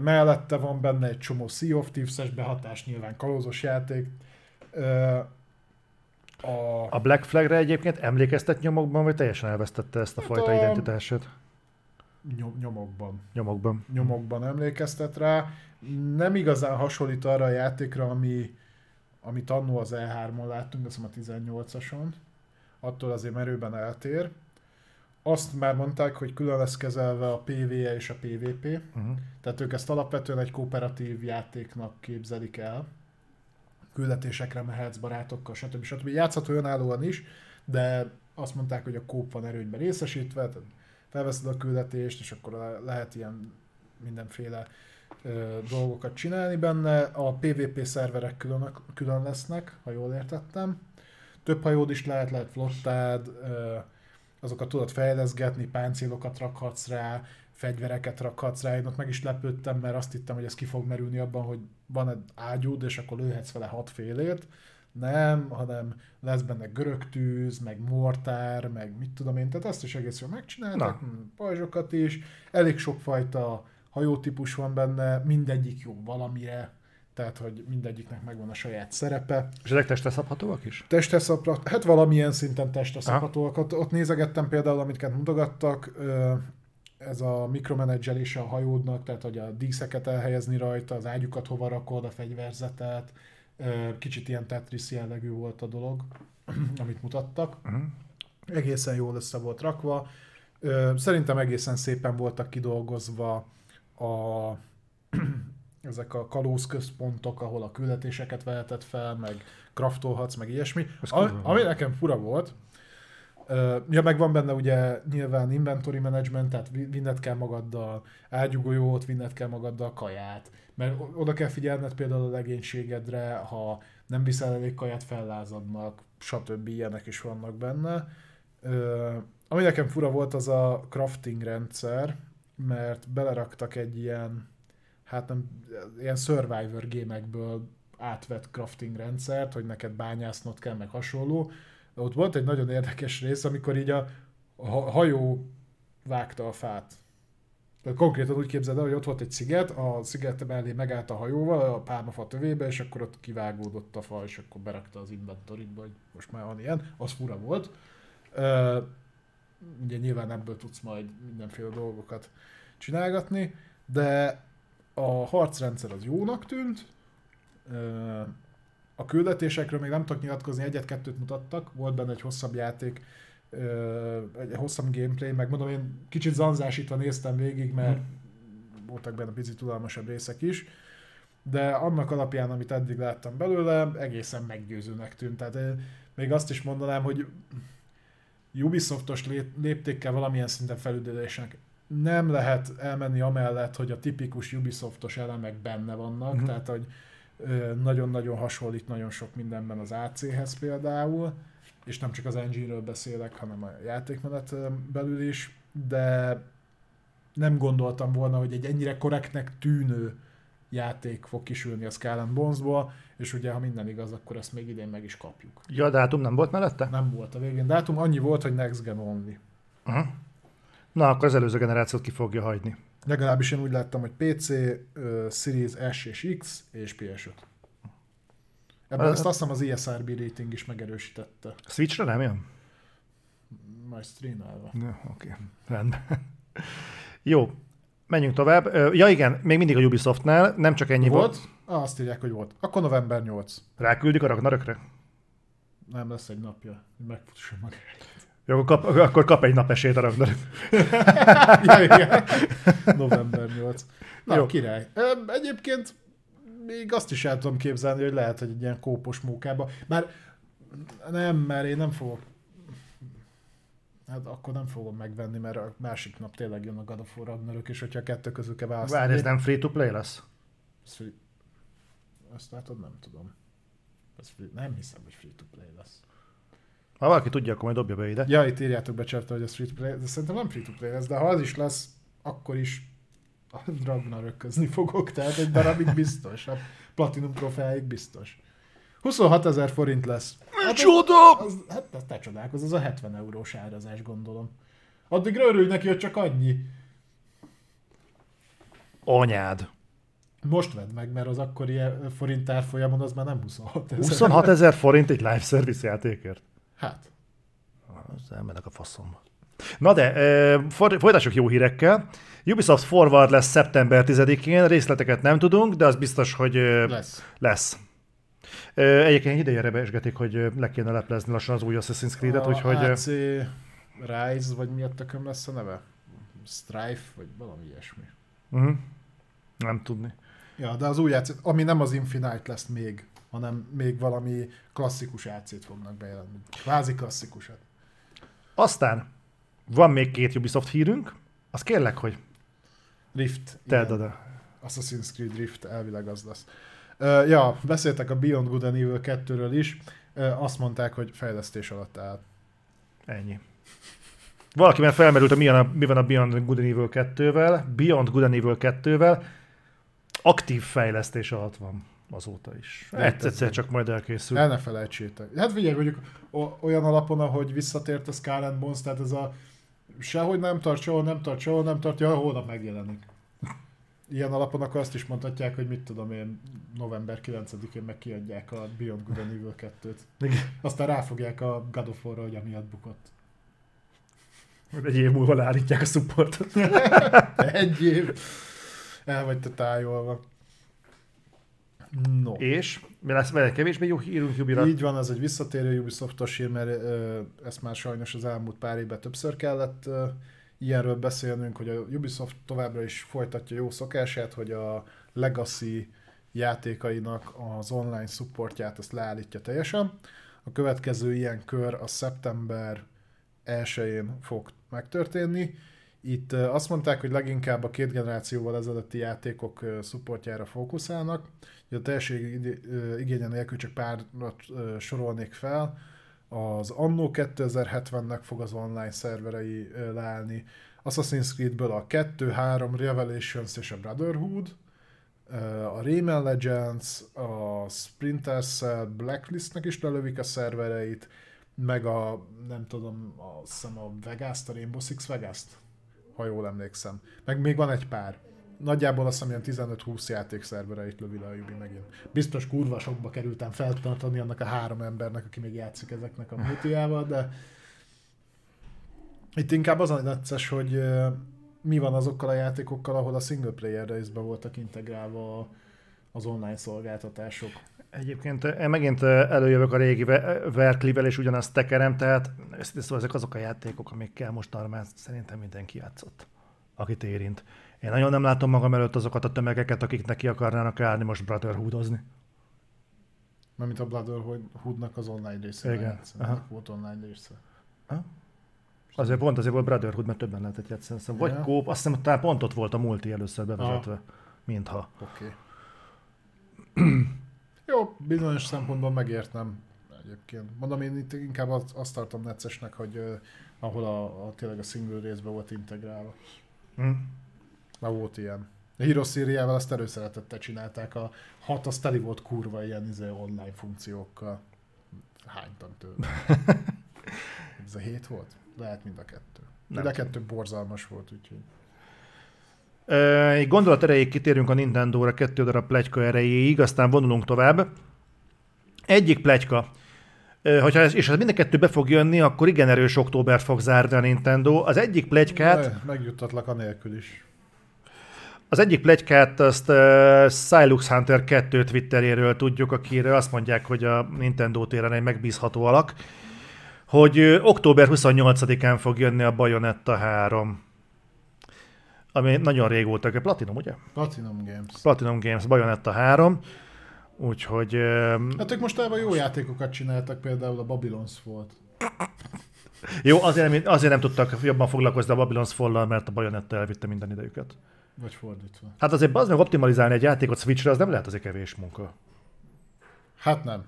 Mellette van benne egy csomó Sea of Thieves-es behatás, nyilván kalózos játék. A... a Black Flagre egyébként emlékeztet nyomokban, vagy teljesen elvesztette ezt a hát fajta a... identitását? Nyom, nyomokban. Nyomokban. Nyomokban emlékeztet rá. Nem igazán hasonlít arra a játékra, ami, amit annó az E3-on láttunk, azt a 18-ason. Attól azért merőben eltér. Azt már mondták, hogy külön lesz kezelve a PvE és a PvP. Uh-huh. Mhm. Tehát ők ezt alapvetően egy kooperatív játéknak képzelik el. Küldetésekre mehetsz barátokkal, stb. stb. Játszható önállóan is, de azt mondták, hogy a kóp van erőnyben részesítve, tehát felveszed a küldetést, és akkor lehet ilyen mindenféle ö, dolgokat csinálni benne. A PvP szerverek külön, külön lesznek, ha jól értettem. Több hajód is lehet, lehet flottád, ö, azokat tudod fejleszgetni, páncélokat rakhatsz rá, fegyvereket rakhatsz rá. Én ott meg is lepődtem, mert azt hittem, hogy ez ki fog merülni abban, hogy van egy ágyúd, és akkor lőhetsz vele hat félért nem, hanem lesz benne görögtűz, meg mortár, meg mit tudom én, tehát azt is egész jól megcsináltak, pajzsokat is, elég sokfajta hajótípus van benne, mindegyik jó valamire, tehát hogy mindegyiknek megvan a saját szerepe. És ezek testeszabhatóak is? Testeszabhatóak, hát valamilyen szinten testeszabhatóak. Ott, ott nézegettem például, amiket mutogattak, ez a mikromenedzselése a hajódnak, tehát hogy a díszeket elhelyezni rajta, az ágyukat hova rakod, a fegyverzetet, Kicsit ilyen Tetris jellegű volt a dolog, amit mutattak. Uh-huh. Egészen jól össze volt rakva. Szerintem egészen szépen voltak kidolgozva a ezek a kalózközpontok, ahol a küldetéseket vehetett fel, meg kraftolhatsz, meg ilyesmi. Ami, ami nekem fura volt, Ja, meg van benne ugye nyilván inventory management, tehát vinned kell magaddal ágyugolyót, vinned kell magaddal kaját, mert oda kell figyelned például a legénységedre, ha nem viszel elég kaját, fellázadnak, stb. ilyenek is vannak benne. Ami nekem fura volt, az a crafting rendszer, mert beleraktak egy ilyen, hát nem, ilyen survivor gémekből átvett crafting rendszert, hogy neked bányásznod kell, meg hasonló, ott volt egy nagyon érdekes rész, amikor így a, hajó vágta a fát. Tehát konkrétan úgy képzeld el, hogy ott volt egy sziget, a sziget mellé megállt a hajóval, a pálmafa tövébe, és akkor ott kivágódott a fa, és akkor berakta az inventoritba, hogy most már van ilyen, az fura volt. Uh, ugye nyilván ebből tudsz majd mindenféle dolgokat csinálgatni, de a harcrendszer az jónak tűnt, uh, a küldetésekről még nem tudok nyilatkozni, egyet-kettőt mutattak, volt benne egy hosszabb játék, egy hosszabb gameplay, meg mondom, én kicsit zanzásítva néztem végig, mert hmm. voltak benne picit tudalmasabb részek is, de annak alapján, amit eddig láttam belőle, egészen meggyőzőnek tűnt. Tehát még azt is mondanám, hogy Ubisoftos léptékkel valamilyen szinten felüldülésnek nem lehet elmenni amellett, hogy a tipikus Ubisoftos elemek benne vannak, mm-hmm. tehát hogy nagyon-nagyon hasonlít nagyon sok mindenben az AC-hez például, és nem csak az engine-ről beszélek, hanem a játékmenet belül is, de nem gondoltam volna, hogy egy ennyire korrektnek tűnő játék fog kisülni a Skull Bones-ból, és ugye, ha minden igaz, akkor ezt még idén meg is kapjuk. Ja, a dátum nem volt mellette? Nem volt a végén. Dátum annyi volt, hogy Next Gen Only. Uh-huh. Na, akkor az előző generációt ki fogja hagyni. Legalábbis én úgy láttam, hogy PC, uh, Series S és X és PS5. Ebben ezt azt hiszem az ISRB rating is megerősítette. Switchre nem jön? Majd streamelve. Ja, oké, okay. rendben. Jó, menjünk tovább. Ja igen, még mindig a Ubisoftnál, nem csak ennyi volt. volt. Ah, azt írják, hogy volt. Akkor november 8. Ráküldik a Ragnarökre? Nem lesz egy napja, hogy megfussa magát. Jó, akkor kap, akkor kap egy nap esélyt a ja, igen. November 8. Na, Jó. Király. Egyébként még azt is el tudom képzelni, hogy lehet, hogy egy ilyen kópos mókába. Bár nem, mert én nem fogok Hát akkor nem fogom megvenni, mert a másik nap tényleg jön a God of War Ragnarök, és hogyha a kettő közül kell választani. Várj, ez nem free-to-play lesz? Ez free- Azt látod, nem tudom. Ez free... Nem hiszem, hogy free-to-play lesz. Ha valaki tudja, akkor majd dobja be ide. Ja, itt írjátok be cserte, hogy ez free-to-play, de szerintem nem free-to-play lesz, de ha az is lesz, akkor is a Ragnaröközni fogok, tehát egy darabig biztos. A Platinum trofeáig biztos. 26 ezer forint lesz. Hát, Csoda! az, hát te, csodálkozz, az a 70 eurós árazás, gondolom. Addig örülj neki, hogy csak annyi. Anyád. Most vedd meg, mert az akkori eh, forint árfolyamon az már nem 26 ezer. 26 ezer forint egy live service játékért. Hát, Az elmennek a faszomba. Na de, folytassuk jó hírekkel. Ubisoft Forward lesz szeptember 10-én, részleteket nem tudunk, de az biztos, hogy lesz. lesz. Egyébként ideje rebesgetik, hogy le kéne leplezni lassan az új Assassin's Creed-et, A úgyhogy... AC Rise, vagy mi a tököm lesz a neve? Strife, vagy valami ilyesmi. Uh-huh. Nem tudni. Ja, de az új AC, ami nem az Infinite lesz még, hanem még valami klasszikus AC-t fognak bejelenteni. Kvázi klasszikusat. Aztán van még két Ubisoft hírünk, azt kérlek, hogy Rift. tedd oda. Assassin's Creed Rift elvileg az lesz. Uh, ja, beszéltek a Beyond Good and Evil 2-ről is. Uh, azt mondták, hogy fejlesztés alatt áll. Ennyi. Valakiben felmerült, hogy mi, a, mi van a Beyond Good and Evil 2-vel. Beyond Good and Evil 2-vel aktív fejlesztés alatt van azóta is. Egyszer csak majd elkészül. El ne felejtsétek. Hát figyelj, mondjuk olyan alapon, ahogy visszatért a Skull and Bones, tehát ez a sehogy nem tart, sehol nem tart, sehol nem tart, ja, holnap megjelenik. Ilyen alapon akkor azt is mondhatják, hogy mit tudom én, november 9-én meg kiadják a Beyond Good and Evil 2-t. Igen. Aztán ráfogják a God of War-ra, hogy amiatt bukott. Egy év múlva leállítják a supportot. Egy év. El vagy te tájolva. No. És mi lesz vele kevésbé jó hírünk Jubira? Így van, ez egy visszatérő Ubisoftos hír, mert ö, ezt már sajnos az elmúlt pár évben többször kellett ö, ilyenről beszélnünk, hogy a Ubisoft továbbra is folytatja jó szokását, hogy a Legacy játékainak az online supportját azt leállítja teljesen. A következő ilyen kör a szeptember 1-én fog megtörténni. Itt azt mondták, hogy leginkább a két generációval ezelőtti játékok supportjára fókuszálnak. A ö, igénye nélkül csak párat sorolnék fel. Az Anno 2070-nek fog az online szerverei leállni. Assassin's Creedből a 2, 3, Revelations és a Brotherhood, a Rayman Legends, a Splinter Cell Blacklistnek is lelövik a szervereit, meg a, nem tudom, azt hiszem a Vegas-t, a Rainbow Six Vegas-t, ha jól emlékszem. Meg még van egy pár. Nagyjából azt hiszem ilyen 15-20 játékszervereit lövi le a Ubi megint. Biztos kurva sokba kerültem feltartani annak a három embernek, aki még játszik ezeknek a multiával, de itt inkább az a necces, hogy mi van azokkal a játékokkal, ahol a single player részben voltak integrálva az online szolgáltatások. Egyébként én megint előjövök a régi Ve- Verklivel, és ugyanazt tekerem, tehát ez- ezek azok a játékok, amikkel most már szerintem mindenki játszott, akit érint. Én nagyon nem látom magam előtt azokat a tömegeket, akik neki akarnának állni most Brotherhoodozni. Mármint a Brotherhoodnak az online része. Igen. Aha. Volt online része. Azért pont azért volt Brotherhood, mert többen lehetett játszani. Szóval vagy kóp, azt hiszem, talán pont ott volt a multi először bevezetve, mintha. Oké. Jó, bizonyos szempontból megértem egyébként. Mondom, én itt inkább azt, azt tartom neccesnek, hogy uh, ahol a, a, tényleg a single részbe volt integrálva. Hm. Már volt ilyen. A Hero Szíriával azt előszeretettel csinálták. A hat az teli volt kurva ilyen izé, online funkciókkal. Hánytam tőle. Ez a hét volt? Lehet mind a kettő. Mind a kettő borzalmas volt, úgyhogy. Egy gondolat erejéig kitérünk a Nintendo-ra kettő darab plegyka erejéig, aztán vonulunk tovább. Egyik plegyka, hogyha ez, és ez mind a kettő be fog jönni, akkor igen erős október fog zárni a Nintendo. Az egyik plegykát, Ne, Megjuttatlak anélkül is. Az egyik plegykát azt uh, Silux Hunter 2 Twitteréről tudjuk, akire azt mondják, hogy a Nintendo téren egy megbízható alak, hogy ö, október 28-án fog jönni a Bayonetta 3. Ami nagyon régóta, Platinum, ugye? Platinum Games. Platinum Games Bayonetta 3. Úgyhogy... ö, Hát ők mostában jó játékokat csináltak, például a Babylon's volt. Jó, azért nem, azért nem tudtak jobban foglalkozni a Babylon's fall mert a Bayonetta elvitte minden idejüket. Vagy fordítva. Hát azért az meg optimalizálni egy játékot Switchre, az nem lehet azért kevés munka. Hát nem.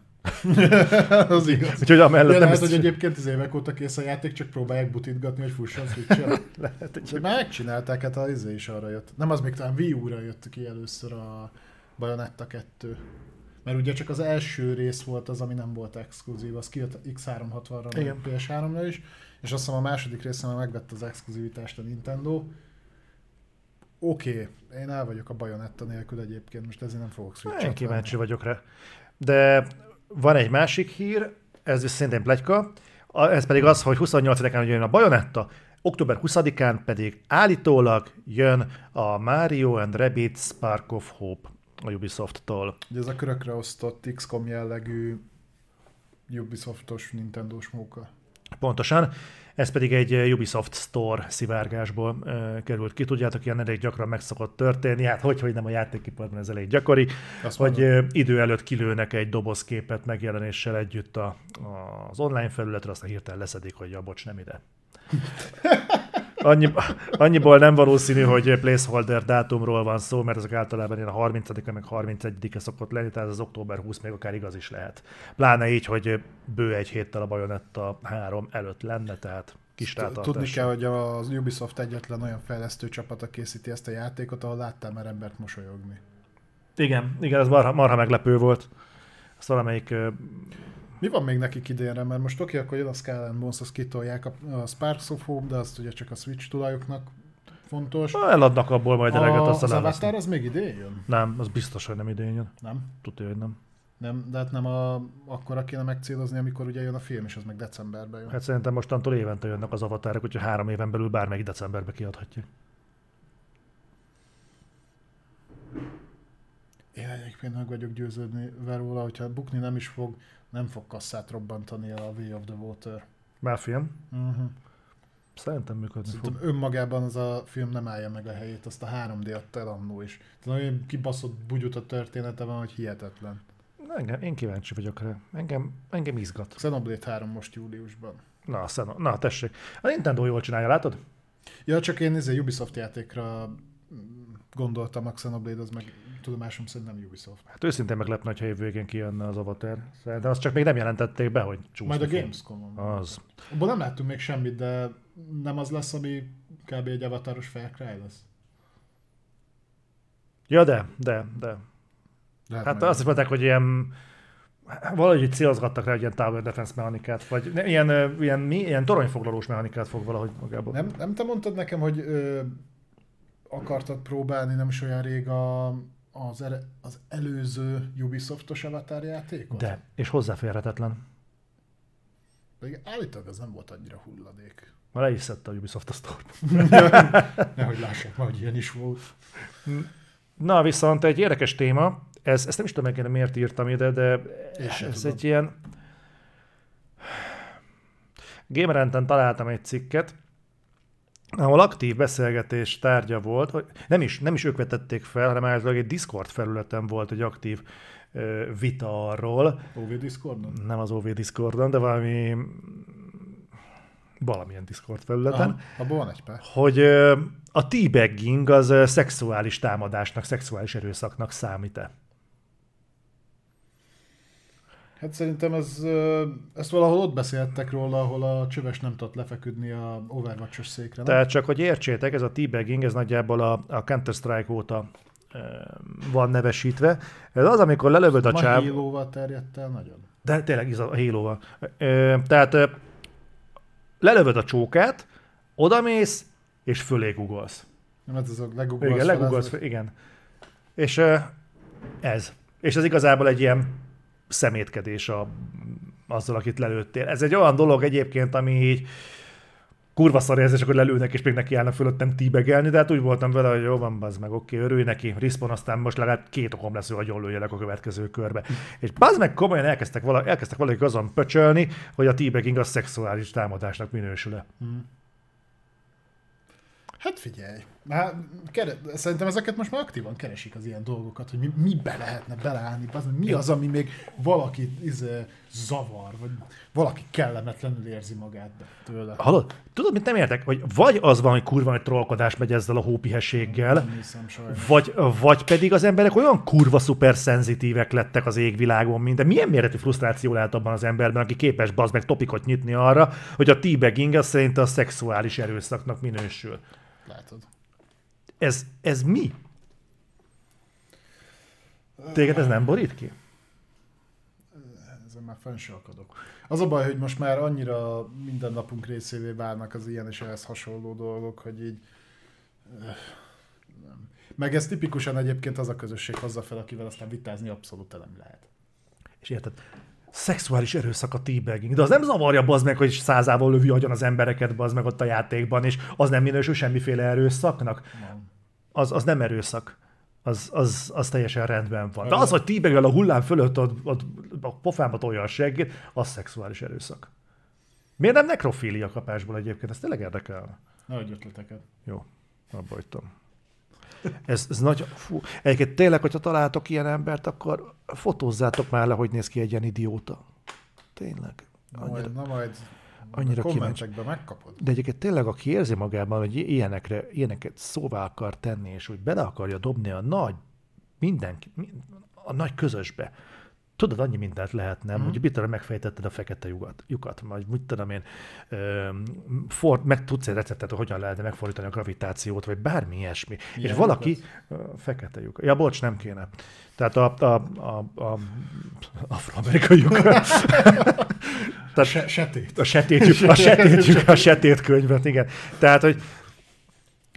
az igaz. Úgyhogy amellett De nem lehet, hogy egyébként az évek óta kész a játék, csak próbálják butítgatni, hogy fusson switch lehet, már megcsinálták, hát az izé is arra jött. Nem az még talán Wii U-ra jött ki először a Bayonetta 2. Mert ugye csak az első rész volt az, ami nem volt exkluzív, az kijött X360-ra, Igen. meg PS3-ra is, és azt hiszem a második részen már megvette az exkluzivitást a Nintendo. Oké, okay. én el vagyok a Bayonetta nélkül egyébként, most ezért nem fogok switch Én kíváncsi vagyok rá. De van egy másik hír, ez is szintén plegyka, ez pedig az, hogy 28-án jön a Bayonetta, október 20-án pedig állítólag jön a Mario and Rabbids Spark of Hope a Ubisoft-tól. Ez a körökre osztott XCOM jellegű Ubisoftos Nintendo-s móka. Pontosan. Ez pedig egy eh, Ubisoft Store szivárgásból uh, került ki. Tudjátok, ilyen elég gyakran meg szokott történni. Hát hogy, hogy nem a játékiparban ez elég gyakori, Azt hogy mondom, uh, idő előtt kilőnek egy dobozképet megjelenéssel együtt a, az online felületre, aztán hirtelen leszedik, hogy ja, bocs, nem ide. Annyi, annyiból nem valószínű, hogy placeholder dátumról van szó, mert ezek általában ilyen a 30-a meg 31-e szokott lenni, tehát az október 20 még akár igaz is lehet. Pláne így, hogy bő egy héttel a Bayonetta 3 előtt lenne, tehát kis. Tudni kell, hogy az Ubisoft egyetlen olyan fejlesztő csapata készíti ezt a játékot, ahol láttál már embert mosolyogni. Igen, igen, ez marha, marha meglepő volt. Azt valamelyik Mi van még nekik idénre? Mert most oké, akkor jön a Skull Bones, azt kitolják a, a Sparks of Hope, de azt ugye csak a Switch tulajoknak fontos. eladnak abból majd eleget, A, aztán az. Avatar az még idén jön? Nem, az biztos, hogy nem idén jön. Nem? Tudja, hogy nem. Nem, de hát nem a, akkora kéne megcélozni, amikor ugye jön a film, és az meg decemberben jön. Hát szerintem mostantól évente jönnek az avatárok, úgyhogy három éven belül bármelyik decemberbe kiadhatja. Én egyébként meg vagyok győződni róla, hogyha bukni nem is fog, nem fog kasszát robbantani a Way of the Water. Már film? Uh-huh. Szerintem működni fog. Szerintem önmagában az a film nem állja meg a helyét, azt a 3D adta el annó is. Tehát olyan kibaszott a története van, hogy hihetetlen. Engem, én kíváncsi vagyok rá. Engem, engem izgat. Xenoblade 3 most júliusban. Na, szeno, na, tessék. A Nintendo jól csinálja, látod? Ja, csak én izé Ubisoft játékra mm, gondoltam, a Xenoblade az meg tudomásom szerint nem Ubisoft. Hát őszintén meglepne, ha év végén kijönne az Avatar. De azt csak még nem jelentették be, hogy csúszni Majd a fog. Gamescom-on. Az. Abban nem láttunk még semmit, de nem az lesz, ami kb. egy avataros Far Cry lesz. Ja, de, de, de. Lehet Hát majd- azt is mondták, hogy ilyen valahogy célozgattak rá egy ilyen tower defense mechanikát, vagy ne, ilyen, ilyen, mi, ilyen toronyfoglalós mechanikát fog valahogy magából. Nem, nem te mondtad nekem, hogy ö, akartad próbálni nem is olyan rég a, az, ere, az előző Ubisoftos Avatar játékot? De, és hozzáférhetetlen. Pedig állítólag az nem volt annyira hulladék. Már le is szedte a Ubisoft a store Nehogy lássák már, hogy ilyen is volt. Na, viszont egy érdekes téma, ez, ezt nem is tudom, meg miért írtam ide, de ez tudom. egy ilyen... Gamerenten találtam egy cikket, ahol aktív beszélgetés tárgya volt, vagy nem is, nem is ők vetették fel, hanem általában egy Discord felületen volt egy aktív ö, vita arról, OV Discordon? nem az OV Discordon, de valami valamilyen Discord felületen, abban van egy pár. hogy ö, a teabagging az ö, szexuális támadásnak, szexuális erőszaknak számít-e. Hát szerintem ez, ezt valahol ott beszéltek róla, ahol a csöves nem tudott lefeküdni a Overwatch-os székre. Nem? Tehát csak, hogy értsétek, ez a teabagging, ez nagyjából a, a Counter-Strike óta van nevesítve. Ez az, amikor lelövöd a Ma csáv... Halo-val terjedt el nagyon. De tényleg ez a halo Tehát lelövöd a csókát, odamész, és fölé googolsz. Nem, hát ez a legugolsz Igen, legugolsz, fel, igen. És ez. És ez igazából egy ilyen szemétkedés a, azzal, akit lelőttél. Ez egy olyan dolog egyébként, ami így kurva szar érzés, akkor lelőnek, és még neki állnak fölöttem tíbegelni, de hát úgy voltam vele, hogy jó van, bazd meg, oké, örülj neki, Respawn, aztán most legalább két okom lesz, hogy lőjelek a következő körbe. És bazd meg, komolyan elkezdtek, vala, elkezdtek valaki azon pöcsölni, hogy a teabagging a szexuális támadásnak minősül. Hmm. Hát figyelj, már kere, szerintem ezeket most már aktívan keresik az ilyen dolgokat, hogy mi, mibe lehetne beleállni, az, mi az, ami még valaki izé, zavar, vagy valaki kellemetlenül érzi magát tőle. Hallod? Tudod, mit nem értek? Hogy vagy az van, hogy kurva egy trollkodás megy ezzel a hópihességgel, vagy, vagy pedig az emberek olyan kurva szuper szenzitívek lettek az égvilágon, mint de milyen méretű frusztráció lehet abban az emberben, aki képes bazd meg topikot nyitni arra, hogy a teabagging az szerint a szexuális erőszaknak minősül. Látod. Ez, ez mi? Téged ez nem borít ki? Ezen már fenn akadok. Az a baj, hogy most már annyira minden napunk részévé válnak az ilyen és ehhez hasonló dolgok, hogy így... Nem. Meg ez tipikusan egyébként az a közösség hozza fel, akivel aztán vitázni abszolút nem lehet. És érted, szexuális erőszak a teabagging, de az nem zavarja bazd meg, hogy százával lövi agyon az embereket bazd meg ott a játékban, és az nem minősül semmiféle erőszaknak. Nem. Az, az nem erőszak. Az, az, az teljesen rendben van. De az, hogy tíbegel a hullám fölött a, a, a pofámba tolja a seggét, az szexuális erőszak. Miért nem nekrofília kapásból egyébként? Ez tényleg érdekel. Nagy ötleteket. Jó, abba hagytam. Ez, ez nagy, fú. Egyébként tényleg, hogyha találtok ilyen embert, akkor fotózzátok már le, hogy néz ki egy ilyen idióta. Tényleg. Annyira, majd, na majd annyira kíváncsi. megkapod. De egyébként tényleg, aki érzi magában, hogy ilyenekre, ilyeneket szóvá akar tenni, és hogy bele akarja dobni a nagy, mindenki, a nagy közösbe, tudod, annyi mindent lehet, nem? Mm. Hogy mit tudom, megfejtetted a fekete lyukat, lyukat vagy mit tudom én, for, meg tudsz egy receptet, hogy hogyan lehetne megfordítani a gravitációt, vagy bármi ilyesmi. Milyen és valaki, lyukat? fekete lyuk. Ja, bocs, nem kéne. Tehát a, a, a, a afroamerikai lyuk. Tehát, Se, setét. A setét, lyuk, a setét, lyuk, a setét könyvet, igen. Tehát, hogy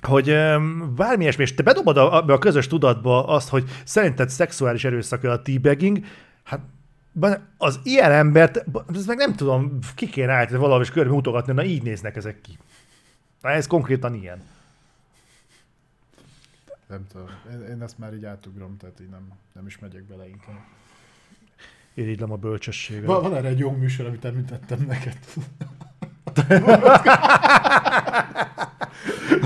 hogy bármi ilyesmi, és te bedobod a, a közös tudatba azt, hogy szerinted szexuális erőszak a teabagging, Hát az ilyen embert, ez meg nem tudom, ki kéne állítani valahogy körbe mutogatni, na így néznek ezek ki. Na ez konkrétan ilyen. Nem tudom, én, én ezt már így átugrom, tehát így nem, nem is megyek bele inkább. Irigylem a bölcsességet. Van, van erre egy jó műsor, amit említettem neked.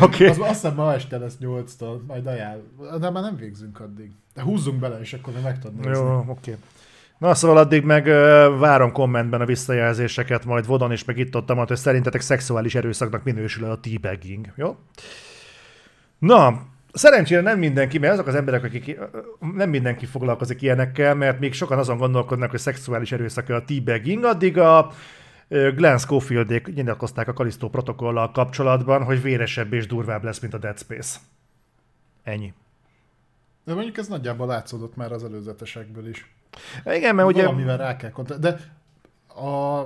Oké. Okay. Az, azt hiszem ma este lesz 8-tól, majd ajánl. De már nem végzünk addig. De húzzunk bele, és akkor meg tudod nézni. Jó, oké. Okay. Na szóval addig meg uh, várom kommentben a visszajelzéseket, majd vodon is, meg itt ott hogy szerintetek szexuális erőszaknak minősül a teabagging, jó? Na, szerencsére nem mindenki, mert azok az emberek, akik nem mindenki foglalkozik ilyenekkel, mert még sokan azon gondolkodnak, hogy szexuális erőszak a teabagging, addig a Glenn Schofieldék nyilatkozták a Kalisztó protokollal kapcsolatban, hogy véresebb és durvább lesz, mint a Dead Space. Ennyi. De mondjuk ez nagyjából látszódott már az előzetesekből is. Igen, mert ugye... Valamivel rá kell kontra... De a,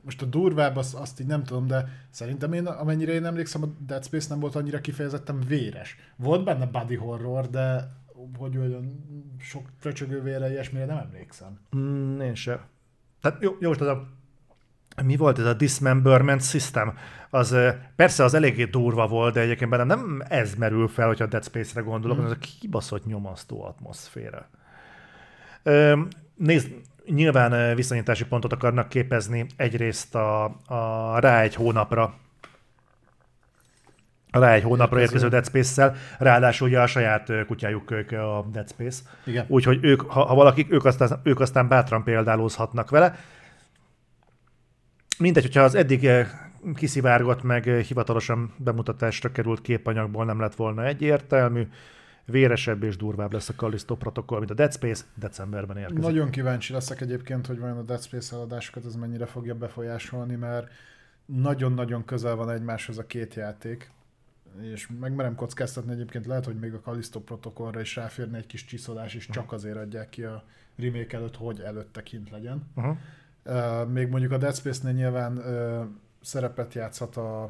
most a durvább, azt, azt így nem tudom, de szerintem én, amennyire én emlékszem, a Dead Space nem volt annyira kifejezetten véres. Volt benne body horror, de hogy olyan sok fröcsögő vére, ilyesmire nem emlékszem. Mm, én sem. Tehát jó, jó, az a mi volt ez a dismemberment system? Az persze az eléggé durva volt, de egyébként bennem nem ez merül fel, hogyha a Dead Space-re gondolok, mm. hanem az a kibaszott nyomasztó atmoszféra. Nézd, nyilván viszonyítási pontot akarnak képezni egyrészt a, a rá egy hónapra, rá egy hónapra érkező Dead Space-szel, ráadásul ugye a saját kutyájuk a Dead Space. Igen. Úgyhogy ők, ha, ha valakik, ők aztán, ők aztán bátran példálózhatnak vele. Mindegy, hogyha az eddig kiszivárgott meg hivatalosan bemutatásra került képanyagból nem lett volna egyértelmű, véresebb és durvább lesz a Callisto protokoll, mint a Dead Space, decemberben érkezik. Nagyon kíváncsi leszek egyébként, hogy vajon a Dead Space eladásokat ez mennyire fogja befolyásolni, mert nagyon-nagyon közel van egymáshoz a két játék, és megmerem kockáztatni egyébként lehet, hogy még a Callisto protokollra is ráférne egy kis csiszolás, és csak azért adják ki a remake előtt, hogy előtte kint legyen. Uh-huh. Uh, még mondjuk a Dead Space-nél nyilván uh, szerepet játszhat a,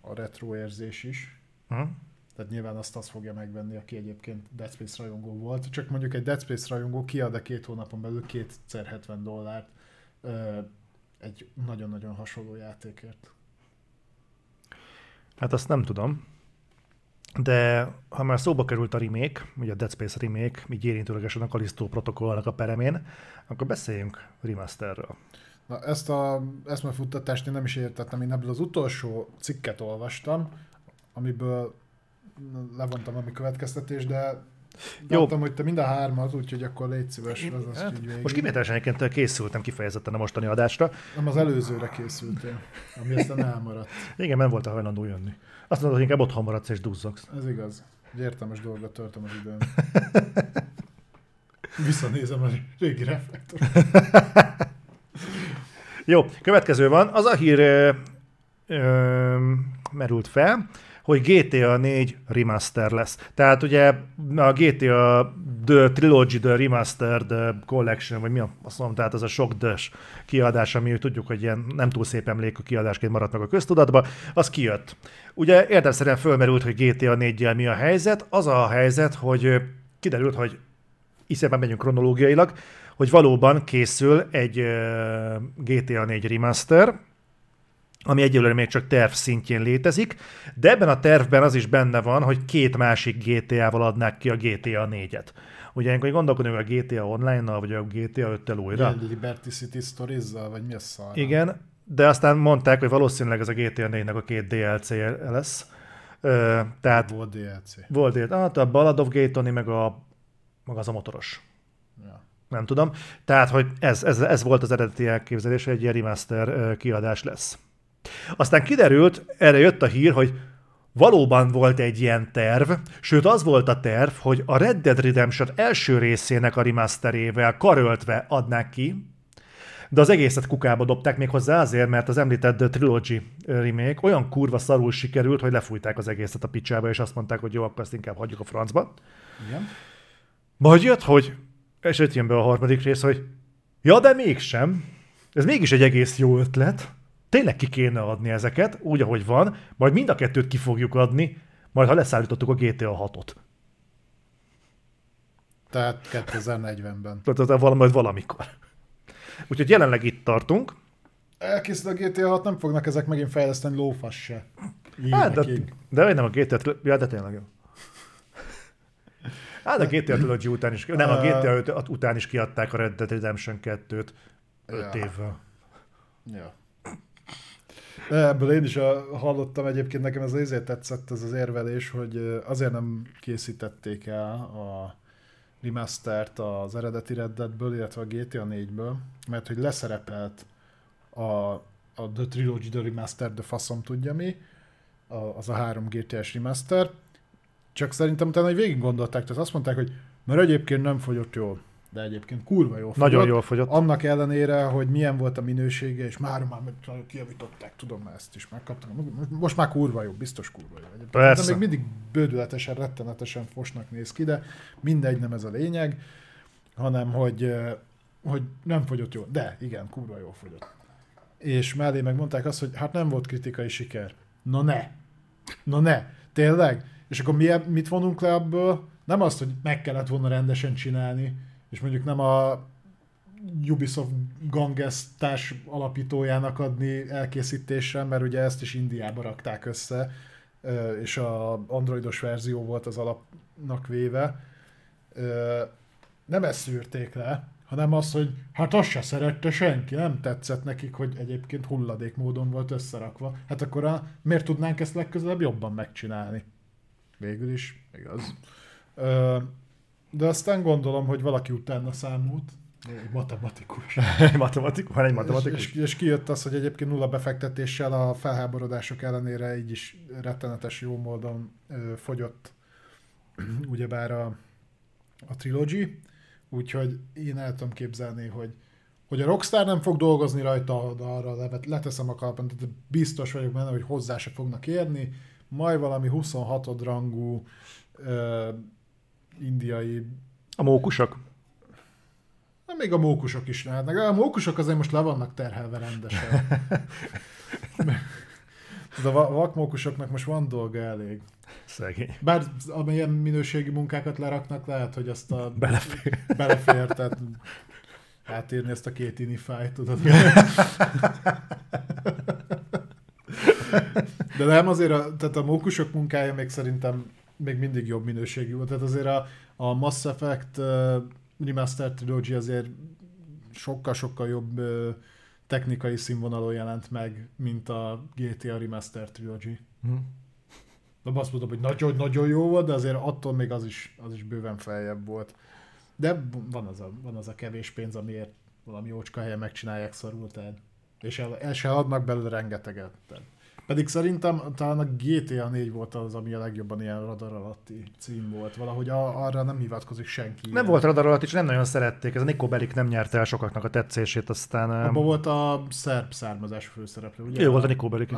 a retro érzés is. Uh-huh. Tehát nyilván azt az fogja megvenni, aki egyébként Dead Space rajongó volt. Csak mondjuk egy Dead Space rajongó kiad a két hónapon belül kétszer 70 dollárt uh, egy nagyon-nagyon hasonló játékért. Hát azt nem tudom. De ha már szóba került a remake, ugye a Dead Space remake, így érintőlegesen a Kalisztó protokollnak a peremén, akkor beszéljünk remasterről. Na, ezt a eszmefuttatást én nem is értettem, én ebből az utolsó cikket olvastam, amiből levontam a következtetés, de Jó. Láttam, hogy te mind a hármat, úgyhogy akkor légy szíves, én, az hát, így Most kivételesen egyébként készültem kifejezetten a mostani adásra. Nem, az előzőre készültél, ami aztán elmaradt. Igen, nem volt a hajlandó jönni. Azt mondod, hogy inkább otthon maradsz és duzzogsz. Ez igaz. Egy értelmes dolgot töltöm az időn. Visszanézem a régi reflektor. Jó, következő van. Az a hír ö, ö, merült fel, hogy GTA 4 remaster lesz. Tehát ugye a GTA The Trilogy The Remastered Collection, vagy mi a, azt mondom, tehát az a sok dös kiadás, ami tudjuk, hogy ilyen nem túl szép emlékű kiadásként maradt meg a köztudatba, az kijött. Ugye érdemszerűen fölmerült, hogy GTA 4 mi a helyzet. Az a helyzet, hogy kiderült, hogy iszében megyünk kronológiailag, hogy valóban készül egy GTA 4 remaster, ami egyelőre még csak terv szintjén létezik, de ebben a tervben az is benne van, hogy két másik GTA-val adnák ki a GTA 4-et. Ugye ilyenkor gondolkodunk a GTA Online-nal, vagy a GTA 5-tel újra. Igen, Liberty City stories vagy mi a szar? Igen, de aztán mondták, hogy valószínűleg ez a GTA 4-nek a két DLC lesz. Ö, tehát volt DLC. Volt DLC. Hát a Ballad of Gay meg, a, meg az a motoros. Ja. Nem tudom. Tehát, hogy ez, ez, ez volt az eredeti elképzelés, hogy egy ilyen remaster kiadás lesz. Aztán kiderült, erre jött a hír, hogy valóban volt egy ilyen terv, sőt az volt a terv, hogy a Red Dead Redemption első részének a remasterével karöltve adnák ki, de az egészet kukába dobták még hozzá azért, mert az említett Trilogy remake olyan kurva szarul sikerült, hogy lefújták az egészet a picsába, és azt mondták, hogy jó, akkor ezt inkább hagyjuk a francba. Igen. Majd jött, hogy, és itt jön be a harmadik rész, hogy ja, de mégsem. Ez mégis egy egész jó ötlet tényleg ki kéne adni ezeket, úgy, ahogy van, majd mind a kettőt ki fogjuk adni, majd ha leszállítottuk a GTA 6-ot. Tehát 2040-ben. Tehát majd valamikor. Úgyhogy jelenleg itt tartunk. Elkészül a GTA 6, nem fognak ezek megint fejleszteni lófasz se. Hát, de, de nem a GTA, ja, de tényleg jó. Hát a GTA Trilogy után is, nem, a GTA 5 után is kiadták a Red Dead Redemption 2-t 5 ja. évvel. Ja. Ebből én is hallottam egyébként, nekem ez azért tetszett ez az érvelés, hogy azért nem készítették el a remastert az eredeti Red Deadből, illetve a GTA 4-ből, mert hogy leszerepelt a, a The Trilogy The Remaster, de faszom tudja mi, a, az a három GTA-s remaster, csak szerintem utána, végig gondolták, tehát azt mondták, hogy mert egyébként nem fogyott jól de egyébként kurva jó fogyott. Nagyon jól fogyott. Annak ellenére, hogy milyen volt a minősége, és már már kijavították, tudom, már ezt is megkaptam. Most már kurva jó, biztos kurva jó. Egyébként. Persze. De még mindig bődületesen, rettenetesen fosnak néz ki, de mindegy, nem ez a lényeg, hanem hogy, hogy nem fogyott jó. De igen, kurva jó fogyott. És mellé megmondták azt, hogy hát nem volt kritikai siker. Na ne! Na ne! Tényleg? És akkor mi, mit vonunk le ebből? Nem azt, hogy meg kellett volna rendesen csinálni, és mondjuk nem a Ubisoft Ganges társ alapítójának adni elkészítésre, mert ugye ezt is Indiába rakták össze, és a androidos verzió volt az alapnak véve. Nem ezt szűrték le, hanem az, hogy hát azt se szerette senki, nem tetszett nekik, hogy egyébként hulladék módon volt összerakva. Hát akkor a, miért tudnánk ezt legközelebb jobban megcsinálni? Végül is, igaz. De aztán gondolom, hogy valaki utána számolt. Egy matematikus. matematikus, van egy matematikus. És, és, és kijött az, hogy egyébként nulla befektetéssel a felháborodások ellenére így is rettenetes jó módon ö, fogyott ugyebár a, a trilogy. Úgyhogy én el tudom képzelni, hogy hogy a Rockstar nem fog dolgozni rajta, de arra levet, leteszem a kalapon, tehát biztos vagyok benne, hogy hozzá se fognak érni, majd valami 26 rangú ö, indiai... A mókusok? Na, még a mókusok is lehetnek. A mókusok azért most le vannak terhelve rendesen. De a vakmókusoknak most van dolga elég. Szegény. Bár amilyen minőségi munkákat leraknak, lehet, hogy azt a... Belefér. Belefér, tehát átírni ezt a két inifájt, tudod. De nem azért, a, tehát a mókusok munkája még szerintem még mindig jobb minőségű volt. Tehát azért a, a Mass Effect uh, Remastered Trilogy azért sokkal-sokkal jobb uh, technikai színvonalon jelent meg, mint a GTA Remastered Trilogy. Hm. De azt mondom, hogy nagyon-nagyon jó volt, de azért attól még az is, az is bőven feljebb volt. De van az, a, van az a kevés pénz, amiért valami jócska helyen megcsinálják szarul, tehát. És el, el se adnak belőle rengeteget. Tehát. Pedig szerintem talán a GTA 4 volt az, ami a legjobban ilyen radar alatti cím volt. Valahogy a, arra nem hivatkozik senki. Nem ilyen. volt radar alatt, és nem nagyon szerették. Ez a Nico Bellic nem nyerte el sokaknak a tetszését, aztán... Abban volt a szerb származás főszereplő, ugye? Ő volt a Nico Bellic,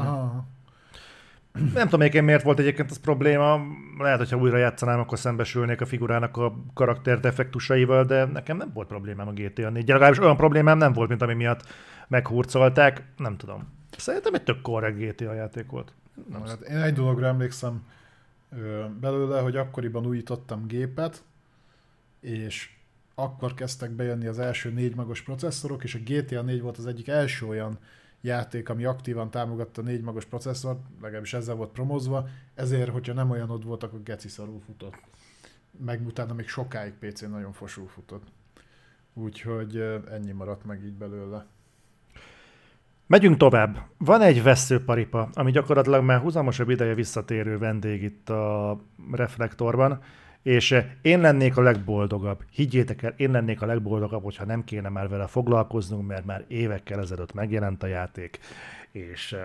nem tudom egyébként miért volt egyébként az probléma, lehet, hogyha újra játszanám, akkor szembesülnék a figurának a karakter defektusaival, de nekem nem volt problémám a GTA 4 legalábbis olyan problémám nem volt, mint ami miatt meghurcolták, nem tudom. Szerintem egy tök korrekt GTA játék volt. Nem hát én egy dologra emlékszem belőle, hogy akkoriban újítottam gépet, és akkor kezdtek bejönni az első négy magos processzorok, és a GTA 4 volt az egyik első olyan játék, ami aktívan támogatta négy magos processzort, legalábbis ezzel volt promozva, ezért, hogyha nem olyan ott volt, akkor geci szarul futott. Meg utána még sokáig PC-n nagyon fosul futott. Úgyhogy ennyi maradt meg így belőle. Megyünk tovább. Van egy veszőparipa, ami gyakorlatilag már húzamosabb ideje visszatérő vendég itt a reflektorban, és eh, én lennék a legboldogabb. Higgyétek el, én lennék a legboldogabb, hogyha nem kéne már vele foglalkoznunk, mert már évekkel ezelőtt megjelent a játék, és eh,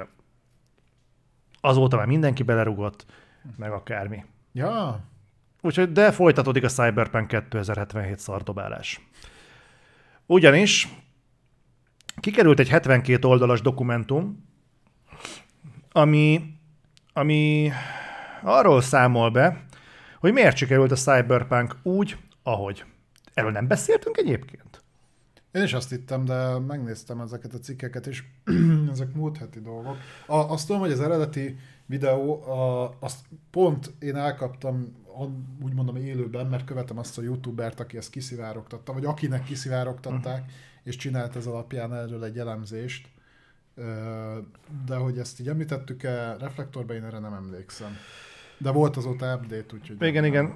azóta már mindenki belerugott, meg akármi. Ja. Úgyhogy, de folytatódik a Cyberpunk 2077 szardobálás. Ugyanis kikerült egy 72 oldalas dokumentum, ami, ami arról számol be, hogy miért sikerült a Cyberpunk úgy, ahogy. Erről nem beszéltünk egyébként? Én is azt hittem, de megnéztem ezeket a cikkeket, és ezek múlt heti dolgok. A, azt tudom, hogy az eredeti videó, a, azt pont én elkaptam, úgy mondom élőben, mert követem azt a youtubert, aki ezt kiszivárogtatta, vagy akinek kiszivárogtatták, uh-huh. És csinált ez alapján erről egy elemzést. De hogy ezt így említettük-e reflektorban, én erre nem emlékszem. De volt azóta update, úgyhogy... Igen, igen.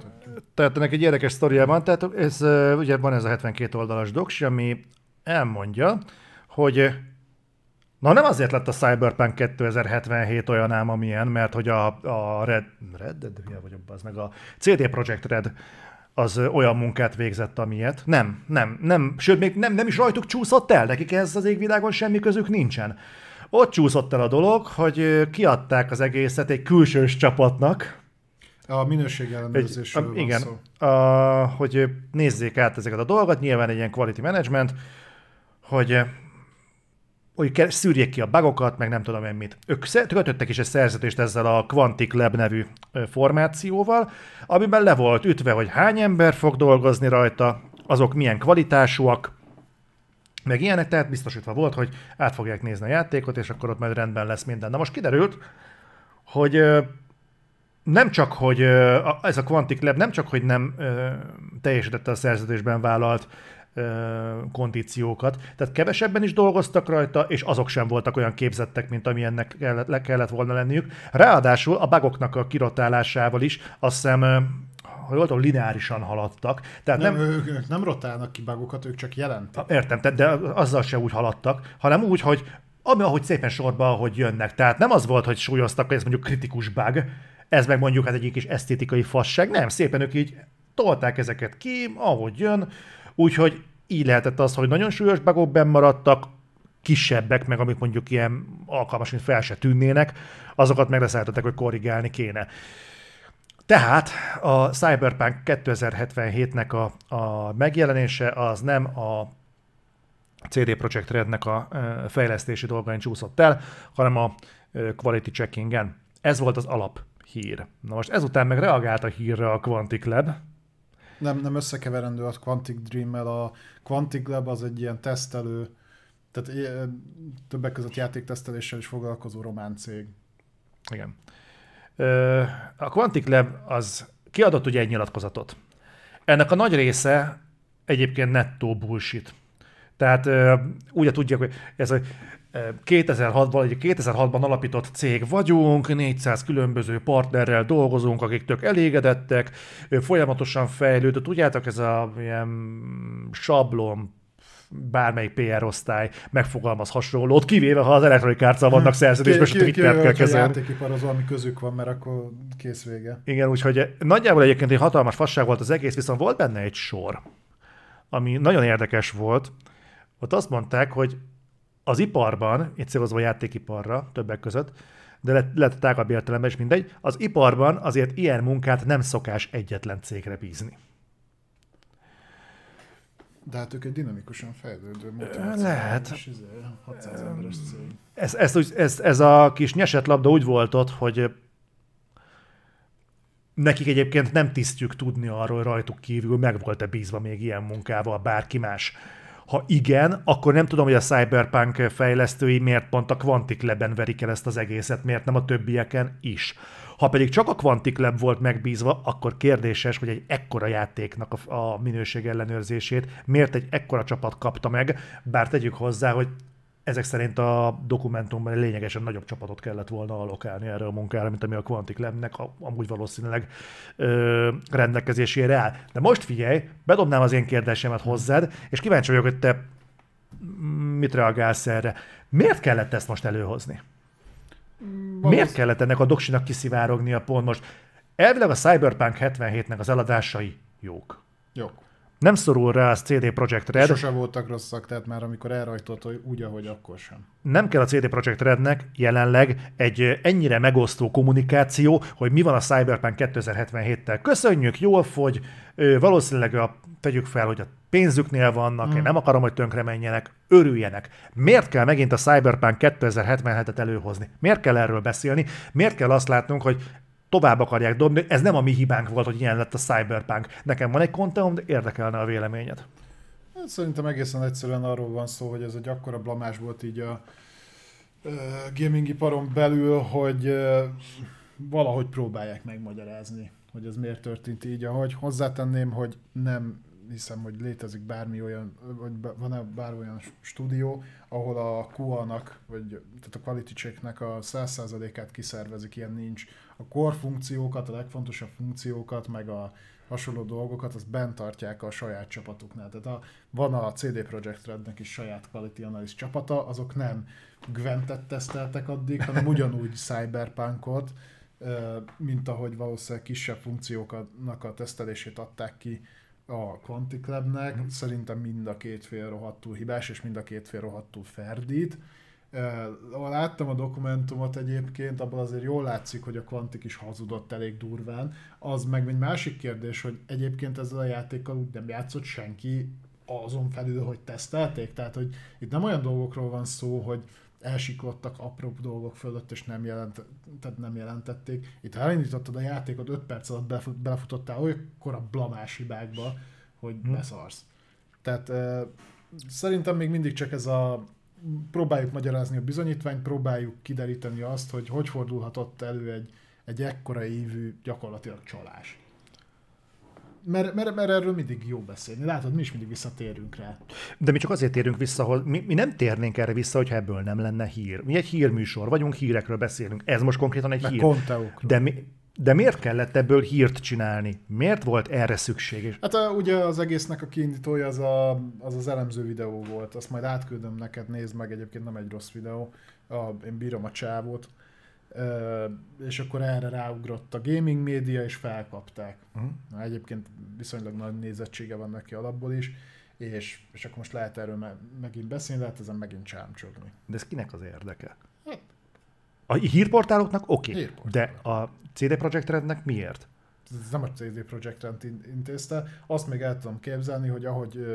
Tehát ennek egy érdekes sztoria van. Tehát ez, ugye van ez a 72 oldalas doksi, ami elmondja, hogy Na nem azért lett a Cyberpunk 2077 olyan ám, amilyen, mert hogy a, a Red, Red Dead, vagyok, az meg a CD Projekt Red az olyan munkát végzett, amilyet. Nem, nem, nem, sőt, még nem, nem is rajtuk csúszott el, nekik ez az égvilágon semmi közük nincsen. Ott csúszott el a dolog, hogy kiadták az egészet egy külsős csapatnak. A minőségellenőrzésről van Igen, szó. A, hogy nézzék át ezeket a dolgokat, nyilván egy ilyen quality management, hogy hogy szűrjék ki a bugokat, meg nem tudom én mit. Ők kötöttek is egy szerződést ezzel a Quantic Lab nevű formációval, amiben le volt ütve, hogy hány ember fog dolgozni rajta, azok milyen kvalitásúak, meg ilyenek, tehát biztosítva volt, hogy át fogják nézni a játékot, és akkor ott majd rendben lesz minden. Na most kiderült, hogy nem csak, hogy ez a Quantic Lab nem csak, hogy nem teljesítette a szerződésben vállalt kondíciókat, tehát kevesebben is dolgoztak rajta, és azok sem voltak olyan képzettek, mint amilyennek kellett, le kellett volna lenniük. Ráadásul a bugoknak a kirotálásával is azt hiszem ha jól tudom, lineárisan haladtak. Tehát nem, nem, ők, ők nem rotálnak ki bugokat, ők csak jelentik. Értem, de azzal se úgy haladtak, hanem úgy, hogy ami, ahogy szépen sorba, ahogy jönnek. Tehát nem az volt, hogy súlyoztak, hogy ez mondjuk kritikus bug, ez meg mondjuk hát egy kis esztétikai fasság, nem, szépen ők így tolták ezeket ki, ahogy jön, úgyhogy így lehetett az, hogy nagyon súlyos bugok benn maradtak, kisebbek, meg amik mondjuk ilyen alkalmas, mint fel se tűnnének, azokat meg leszálltották, hogy korrigálni kéne. Tehát a Cyberpunk 2077-nek a, a megjelenése az nem a CD Projekt Rednek a fejlesztési dolgain csúszott el, hanem a quality checkingen. Ez volt az alap hír. Na most ezután meg reagált a hírre a Quantic Lab. Nem, nem összekeverendő a Quantic Dream-mel. A Quantic Lab az egy ilyen tesztelő, tehát többek között játékteszteléssel is foglalkozó román cég. Igen. A Quantic Lab az kiadott ugye egy nyilatkozatot. Ennek a nagy része egyébként nettó bullshit. Tehát úgy tudják, hogy ez a 2006-ban, egy 2006-ban alapított cég vagyunk, 400 különböző partnerrel dolgozunk, akik tök elégedettek, folyamatosan fejlődött. Tudjátok, ez a ilyen sablon, bármelyik PR osztály megfogalmaz hasonlót, kivéve ha az elektronikárccal vannak szerződésben, és a Twittert kell kezelni. játékipar az valami közük van, mert akkor kész vége. Igen, úgyhogy nagyjából egyébként egy hatalmas fasság volt az egész, viszont volt benne egy sor, ami nagyon érdekes volt. Ott azt mondták, hogy az iparban, itt célozva a játékiparra többek között, de lehet, lehet tágabb értelemben is mindegy, az iparban azért ilyen munkát nem szokás egyetlen cégre bízni. De hát ők egy dinamikusan fejlődő Lehet. 600 izé, emberes cég. Ez, ez, ez, ez a kis nyesett labda úgy volt ott, hogy nekik egyébként nem tisztjük tudni arról, hogy rajtuk kívül meg volt-e bízva még ilyen munkával bárki más. Ha igen, akkor nem tudom, hogy a Cyberpunk fejlesztői miért pont a Quantic Lab-en verik el ezt az egészet, miért nem a többieken is. Ha pedig csak a Quantic Lab volt megbízva, akkor kérdéses, hogy egy ekkora játéknak a, a minőség ellenőrzését miért egy ekkora csapat kapta meg, bár tegyük hozzá, hogy ezek szerint a dokumentumban egy lényegesen nagyobb csapatot kellett volna alokálni erre a munkára, mint ami a Quantic Labnek amúgy valószínűleg ö, rendelkezésére áll. De most figyelj, bedobnám az én kérdésemet hozzád, és kíváncsi vagyok, hogy te mit reagálsz erre. Miért kellett ezt most előhozni? Valósz... Miért kellett ennek a doksinak a pont most? Elvileg a Cyberpunk 77-nek az eladásai jók. Jók. Nem szorul rá a CD Projekt Red. Sose voltak rosszak, tehát már amikor elrajtott, hogy úgy, ahogy akkor sem. Nem kell a CD Projekt Rednek jelenleg egy ennyire megosztó kommunikáció, hogy mi van a Cyberpunk 2077-tel. Köszönjük, jól fogy, valószínűleg a, tegyük fel, hogy a pénzüknél vannak, hmm. én nem akarom, hogy tönkre menjenek, örüljenek. Miért kell megint a Cyberpunk 2077-et előhozni? Miért kell erről beszélni? Miért kell azt látnunk, hogy tovább akarják dobni. Ez nem a mi hibánk volt, hogy ilyen lett a Cyberpunk. Nekem van egy konteum, de érdekelne a véleményed. Hát szerintem egészen egyszerűen arról van szó, hogy ez egy akkora blamás volt így a gaming iparon belül, hogy valahogy próbálják megmagyarázni, hogy ez miért történt így, ahogy hozzátenném, hogy nem hiszem, hogy létezik bármi olyan, vagy van-e bár olyan stúdió, ahol a QA-nak, vagy tehát a quality checknek a 100%-át kiszervezik, ilyen nincs. A core funkciókat, a legfontosabb funkciókat, meg a hasonló dolgokat, azt bent tartják a saját csapatuknál. Tehát a, van a CD Projekt Rednek is saját quality analyst csapata, azok nem Gwentet teszteltek addig, hanem ugyanúgy Cyberpunkot, mint ahogy valószínűleg kisebb funkcióknak a tesztelését adták ki a Quantic Labnek. Mm. Szerintem mind a két fél rohadtul hibás, és mind a két fél rohadtul ferdít. Láttam a dokumentumot egyébként, abban azért jól látszik, hogy a Quantic is hazudott elég durván. Az meg egy másik kérdés, hogy egyébként ezzel a játékkal úgy nem játszott senki azon felül, hogy tesztelték. Tehát, hogy itt nem olyan dolgokról van szó, hogy elsiklottak apró dolgok fölött, és nem, jelent, tehát nem jelentették. Itt ha elindítottad a játékot 5 perc alatt belefutottál olyankor blamás hibákba, hogy hmm. beszarsz. Tehát uh, szerintem még mindig csak ez a próbáljuk magyarázni a bizonyítványt, próbáljuk kideríteni azt, hogy hogy fordulhatott elő egy, egy ekkora évű gyakorlatilag csalás mert, mert, mert erről mindig jó beszélni. Látod, mi is mindig visszatérünk rá. De mi csak azért térünk vissza, hogy mi, mi nem térnénk erre vissza, hogyha ebből nem lenne hír. Mi egy hírműsor vagyunk, hírekről beszélünk. Ez most konkrétan egy Meg hír. De, mi, de miért kellett ebből hírt csinálni? Miért volt erre szükség? Hát a, ugye az egésznek a kiindítója az, a, az az elemző videó volt. Azt majd átküldöm neked, nézd meg, egyébként nem egy rossz videó. A, én bírom a csávót és akkor erre ráugrott a gaming média, és felkapták. Uh-huh. Egyébként viszonylag nagy nézettsége van neki alapból is, és, és akkor most lehet erről me- megint beszélni, lehet ezen megint csámcsogni. De ez kinek az érdeke? Hát. A hírportáloknak oké, okay, de a CD Projekt Rednek miért? Ez nem a CD Projekt Red intézte. Azt még el tudom képzelni, hogy ahogy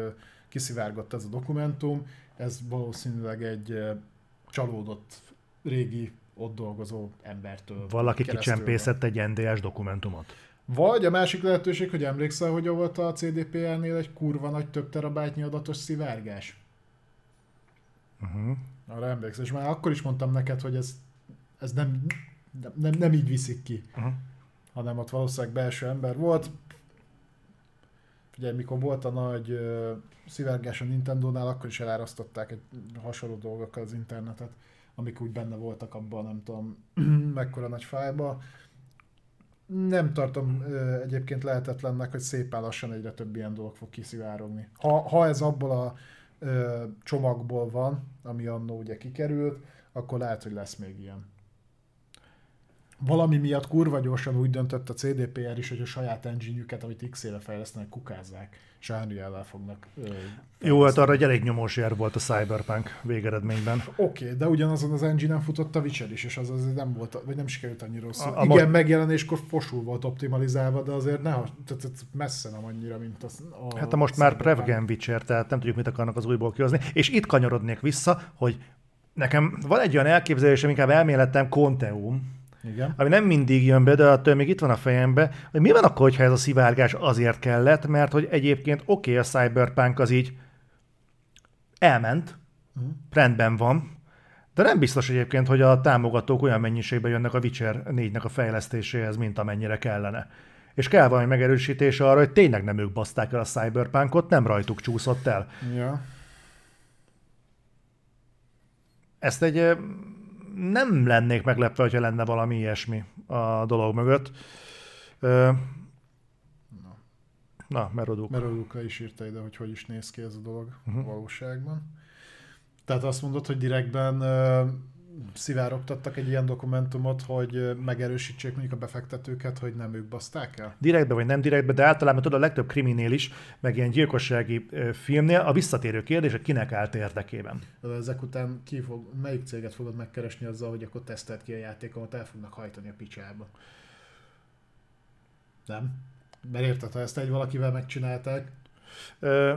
kiszivárgott ez a dokumentum, ez valószínűleg egy csalódott régi ott dolgozó embertől. Valaki kicsempészett egy NDS dokumentumot. Vagy a másik lehetőség, hogy emlékszel, hogy volt a CDPR-nél egy kurva nagy több terabájtnyi adatos szivárgás? Uh-huh. Arra emlékszel, és már akkor is mondtam neked, hogy ez, ez nem, nem, nem így viszik ki, uh-huh. hanem ott valószínűleg belső ember volt. ugye mikor volt a nagy uh, szivárgás a Nintendo-nál, akkor is elárasztották egy hasonló dolgokkal az internetet, amik úgy benne voltak abban, nem tudom, mekkora nagy fájba. Nem tartom uh, egyébként lehetetlennek, hogy szépen lassan egyre több ilyen dolog fog kiszivárogni. Ha, ha ez abból a uh, csomagból van, ami annó ugye kikerült, akkor lehet, hogy lesz még ilyen valami miatt kurva gyorsan úgy döntött a CDPR is, hogy a saját engine amit x éve fejlesztenek, kukázzák, és unreal fognak ö, Jó, hát arra egy elég nyomós jár volt a Cyberpunk végeredményben. Oké, okay, de ugyanazon az engine-en futott a Witcher is, és az azért nem volt, vagy nem sikerült annyira rosszul. A, a Igen, mo- megjelenéskor fosul volt optimalizálva, de azért ne, tehát messze nem annyira, mint az, a Hát a most már Prevgen Witcher, tehát nem tudjuk, mit akarnak az újból kihozni. És itt kanyarodnék vissza, hogy nekem van egy olyan elképzelésem, inkább elméletem, Conteum, igen. ami nem mindig jön be, de attól még itt van a fejembe, hogy mi van akkor, hogyha ez a szivárgás azért kellett, mert hogy egyébként oké, okay, a Cyberpunk az így elment, uh-huh. rendben van, de nem biztos egyébként, hogy a támogatók olyan mennyiségben jönnek a Witcher 4-nek a fejlesztéséhez, mint amennyire kellene. És kell valami megerősítés arra, hogy tényleg nem ők baszták el a Cyberpunkot, nem rajtuk csúszott el. Ja. Ezt egy nem lennék meglepve, hogyha lenne valami ilyesmi a dolog mögött. Na, Na Meroduk. Meroduka is írta ide, hogy hogy is néz ki ez a dolog uh-huh. valóságban. Tehát azt mondod, hogy direktben szivárogtattak egy ilyen dokumentumot, hogy megerősítsék mondjuk a befektetőket, hogy nem ők baszták el? Direktbe vagy nem direktbe, de általában tudod a legtöbb kriminél is, meg ilyen gyilkossági filmnél a visszatérő kérdés, hogy kinek állt érdekében. De ezek után ki fog, melyik céget fogod megkeresni azzal, hogy akkor tesztelt ki a játékomat, el fognak hajtani a picsába? Nem? Mert érted, ha ezt egy valakivel megcsinálták? Ö,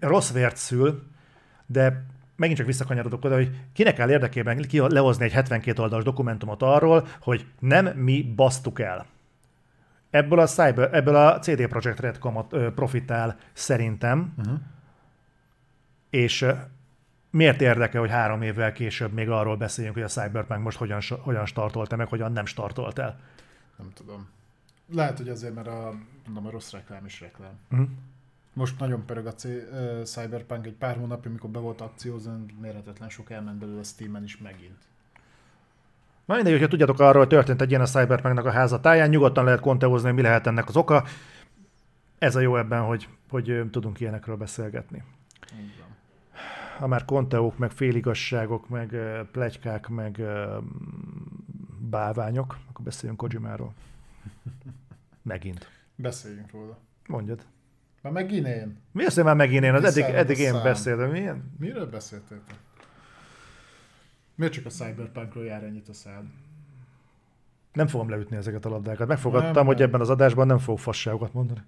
rossz vért szül, de megint csak visszakanyarodok oda, hogy kinek kell érdekében ki lehozni egy 72 oldalas dokumentumot arról, hogy nem mi basztuk el. Ebből a, Cyber, ebből a CD Projekt Red kamat, profitál szerintem, uh-huh. és miért érdeke, hogy három évvel később még arról beszéljünk, hogy a Cyberpunk most hogyan, hogyan startolt meg, hogyan nem startolt el? Nem tudom. Lehet, hogy azért, mert a, nem a rossz reklám is reklám. Uh-huh. Most nagyon pörög a C- uh, Cyberpunk egy pár hónapja, amikor be volt akciózón, mérhetetlen sok elment belőle a Steam-en is megint. Na mindegy, hogyha tudjátok arról, hogy történt egy ilyen a Cyberpunknak a házatáján, nyugodtan lehet konteózni, hogy mi lehet ennek az oka. Ez a jó ebben, hogy, hogy tudunk ilyenekről beszélgetni. Igen. Ha már konteók, meg féligasságok, meg plegykák, meg bálványok, akkor beszéljünk Kojimáról. Megint. Beszéljünk róla. Mondjad. Már megint én. Mi az, hogy már megint én? Az eddig, eddig én beszéltem. Milyen? Miről beszéltél? Miért csak a Cyberpunkról jár ennyit a szád? Nem fogom leütni ezeket a labdákat. Megfogadtam, nem, hogy nem. ebben az adásban nem fogok fasságokat mondani.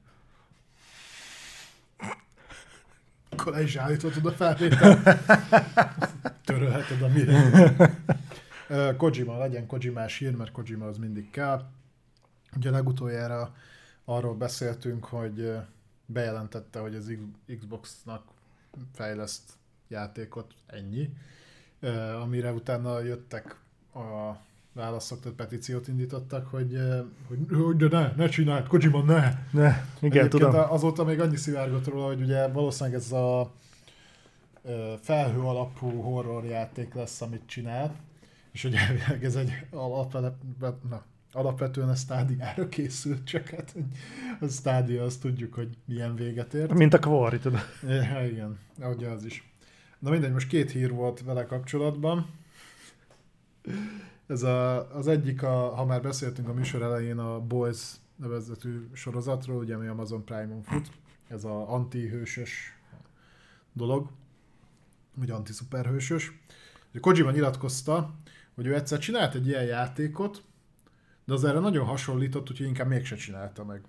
Akkor le is állíthatod a felvételt. Törölheted a Kojima, legyen Kojimás hír, mert Kojima az mindig kell. Ugye legutoljára arról beszéltünk, hogy bejelentette, hogy az Xbox-nak fejleszt játékot, ennyi. Amire utána jöttek a válaszok, tehát petíciót indítottak, hogy, hogy de ne, ne csináld, Kojima, ne! Ne, igen, Egyébként tudom. Azóta még annyi szivárgott róla, hogy ugye valószínűleg ez a felhő alapú horror játék lesz, amit csinál, és ugye ez egy alapvetően, na, alapvetően a stádiára készült, csak hát a stádia azt tudjuk, hogy milyen véget ért. Mint a Quarry, tudod. Ja, igen, ahogy az is. Na mindegy, most két hír volt vele kapcsolatban. Ez a, az egyik, a, ha már beszéltünk a műsor elején a Boys nevezetű sorozatról, ugye ami Amazon Prime-on fut, ez a antihősös dolog, vagy antiszuperhősös. Kojima nyilatkozta, hogy ő egyszer csinált egy ilyen játékot, de az erre nagyon hasonlított, úgyhogy inkább mégse csinálta meg.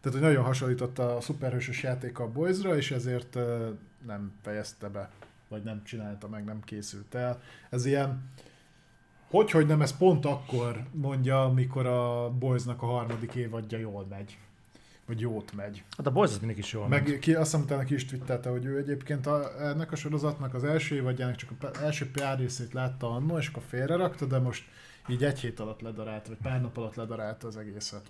Tehát, hogy nagyon hasonlított a szuperhősös játék a Boysra, és ezért nem fejezte be, vagy nem csinálta meg, nem készült el. Ez ilyen, hogy, hogy nem, ez pont akkor mondja, amikor a Boysnak a harmadik évadja jól megy vagy jót megy. Hát a Boys az mindig is jól Meg megy. ki, azt hiszem utána ki is twittelte, hogy ő egyébként a, ennek a sorozatnak az első évadjának csak az első pár részét látta annó, és akkor félre rakta, de most így egy hét alatt ledarált, vagy pár nap alatt ledarált az egészet.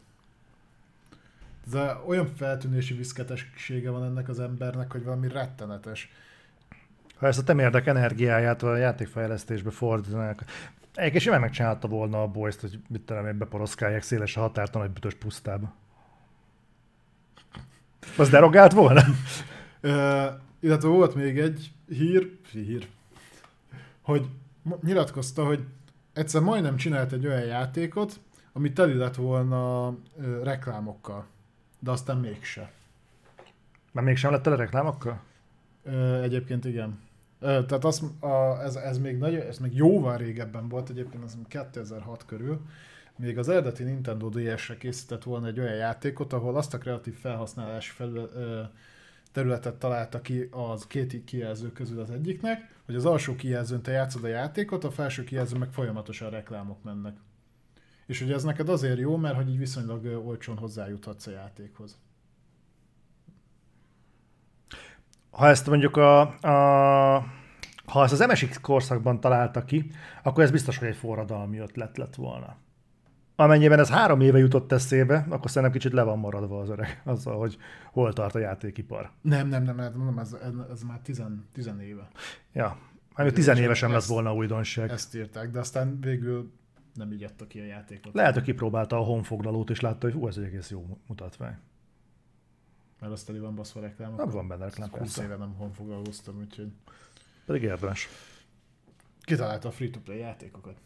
De olyan feltűnési viszketessége van ennek az embernek, hogy valami rettenetes. Ha ezt a temérdek energiáját a játékfejlesztésbe fordítanak, Egyébként simán megcsinálta volna a boys hogy mit tudom én, beporoszkálják széles a határt a nagy bütös pusztába. Az derogált volna? Ö, illetve volt még egy hír, hír, hogy nyilatkozta, hogy egyszer majdnem csinált egy olyan játékot, ami teli lett volna ö, reklámokkal, de aztán mégse. Már mégsem lett tele reklámokkal? Ö, egyébként igen. Ö, tehát az, a, ez, ez, még nagy, ez még jóval régebben volt, egyébként ez 2006 körül, még az eredeti Nintendo DS-re készített volna egy olyan játékot, ahol azt a kreatív felhasználási felület, ö, területet találta ki az két kijelző közül az egyiknek, hogy az alsó kijelzőn te játszod a játékot, a felső kijelzőn meg folyamatosan reklámok mennek. És ugye ez neked azért jó, mert hogy így viszonylag olcsón hozzájuthatsz a játékhoz. Ha ezt mondjuk a, a ha ezt az MSX korszakban találta ki, akkor ez biztos, hogy egy forradalmi ötlet lett volna. Amennyiben ez három éve jutott eszébe, akkor szerintem kicsit le van maradva az öreg azzal, hogy hol tart a játékipar. Nem, nem, nem, nem, nem ez, ez már tizen, tizen éve. Ja, hát tizen éve sem lesz volna újdonság. Ezt írták, de aztán végül nem így adta ki a játékot. Lehet, hogy kipróbálta a honfoglalót, és látta, hogy hú, ez egy egész jó mutatvány. Mert azt van baszva reklám. Nem van benne reklám, 20 éve nem honfoglalóztam, úgyhogy... Pedig érdemes. Kitalálta a free-to-play játékokat.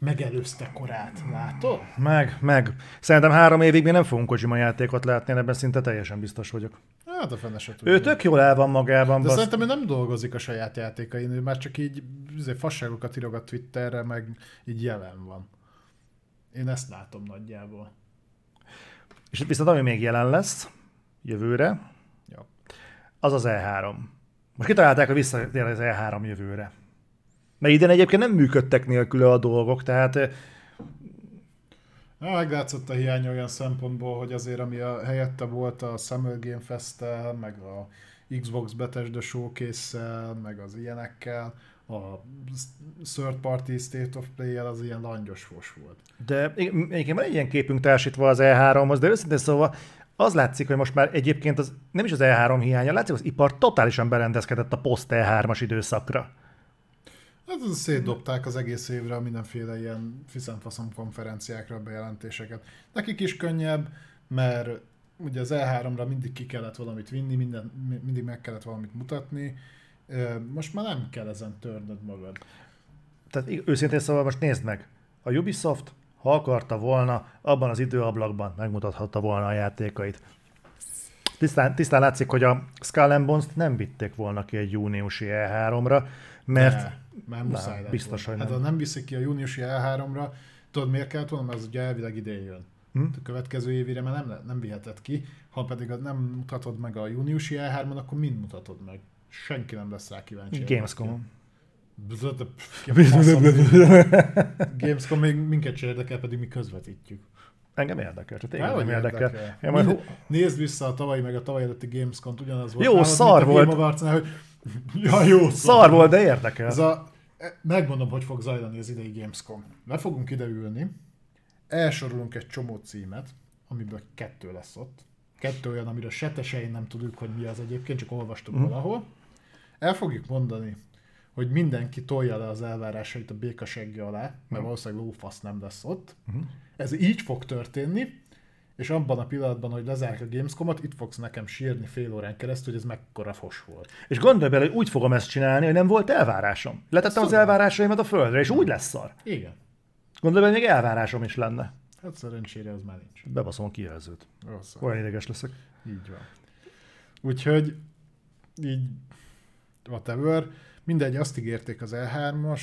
Megelőzte korát, látod? Meg, meg. Szerintem három évig még nem fogunk Kojima játékot látni, ebben szinte teljesen biztos vagyok. Hát a fene se Ő tök jól el van magában. De basz... szerintem ő nem dolgozik a saját játékain, ő már csak így fasságokat írogat a Twitterre, meg így jelen van. Én ezt látom nagyjából. És viszont ami még jelen lesz, jövőre, ja. az az E3. Most kitalálták, hogy visszatér az E3 jövőre. Mert idén egyébként nem működtek nélküle a dolgok, tehát Na, meglátszott a hiány olyan szempontból, hogy azért ami a helyette volt a Summer Game fest meg a Xbox Bethesda showcase meg az ilyenekkel, a third party State of Play-el az ilyen langyos fos volt. De egyébként van egy ilyen képünk társítva az E3-hoz, de őszintén szóval az látszik, hogy most már egyébként az, nem is az E3 hiánya, látszik, hogy az ipar totálisan berendezkedett a post E3-as időszakra. Hát szétdobták az egész évre a mindenféle ilyen fiszemfaszom konferenciákra a bejelentéseket. Nekik is könnyebb, mert ugye az E3-ra mindig ki kellett valamit vinni, minden, mindig meg kellett valamit mutatni. Most már nem kell ezen törnöd magad. Tehát őszintén szóval most nézd meg, a Ubisoft, ha akarta volna, abban az időablakban megmutathatta volna a játékait. Tisztán, tisztán látszik, hogy a Skull and Bones-t nem vitték volna ki egy júniusi E3-ra, mert... Ne, már muszáj nem, biztos, hogy nem. Hát ha nem viszik ki a júniusi E3-ra, tudod miért kellett volna? Mert az ugye elvileg idén jön. Hm? A következő évére már nem, nem viheted ki, ha pedig nem mutatod meg a júniusi E3-on, akkor mind mutatod meg. Senki nem lesz rá kíváncsi. Gamescom. Gamescom még minket sem érdekel, pedig mi közvetítjük. Engem érdekel, csak tényleg nem érdekel. érdekel. Én majd... Nézd vissza a tavalyi meg a tavaly előtti Gamescom, ugyanaz volt. Jó, nálad, szar volt. Arcnál, hogy... ja, jó, szar. szar volt, de érdekel. Ez a... Megmondom, hogy fog zajlani az idei Gamescom. Le fogunk ideülni, elsorolunk egy csomó címet, amiből kettő lesz ott. Kettő olyan, amiről se te nem tudjuk, hogy mi az egyébként, csak olvastuk mm. valahol. El fogjuk mondani hogy mindenki tolja le az elvárásait a békasegge alá, mert uh-huh. valószínűleg lófasz nem lesz ott. Uh-huh. Ez így fog történni, és abban a pillanatban, hogy lezárják a Gamescom-ot, itt fogsz nekem sírni fél órán keresztül, hogy ez mekkora fos volt. És gondolj bele, hogy úgy fogom ezt csinálni, hogy nem volt elvárásom. Letettem szóval. az elvárásaimat a földre, és úgy lesz szar. Igen. Gondolj bele, még elvárásom is lenne. Hát szerencsére az már nincs. Bebaszom a kijelzőt. Olyan ideges leszek. Így van. Úgyhogy így whatever. Mindegy, azt ígérték az E3-as,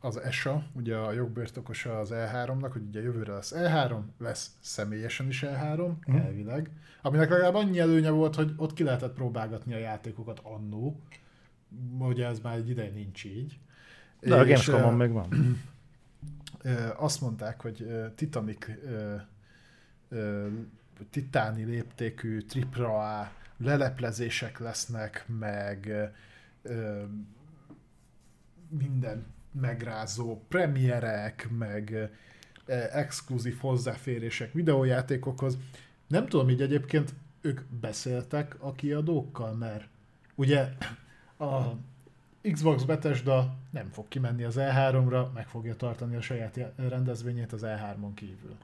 az ESA, ugye a jogbirtokosa az E3-nak, hogy ugye jövőre lesz E3, lesz személyesen is E3, mm. elvileg, aminek legalább annyi előnye volt, hogy ott ki lehetett próbálgatni a játékokat annó, ugye ez már egy ideje nincs így. De a Gamescom-on még van. Azt mondták, hogy Titanic titáni léptékű AAA leleplezések lesznek, meg minden megrázó premierek, meg eh, exkluzív hozzáférések videójátékokhoz. Nem tudom, így egyébként ők beszéltek a kiadókkal, mert ugye a Xbox Bethesda nem fog kimenni az E3-ra, meg fogja tartani a saját rendezvényét az E3-on kívül.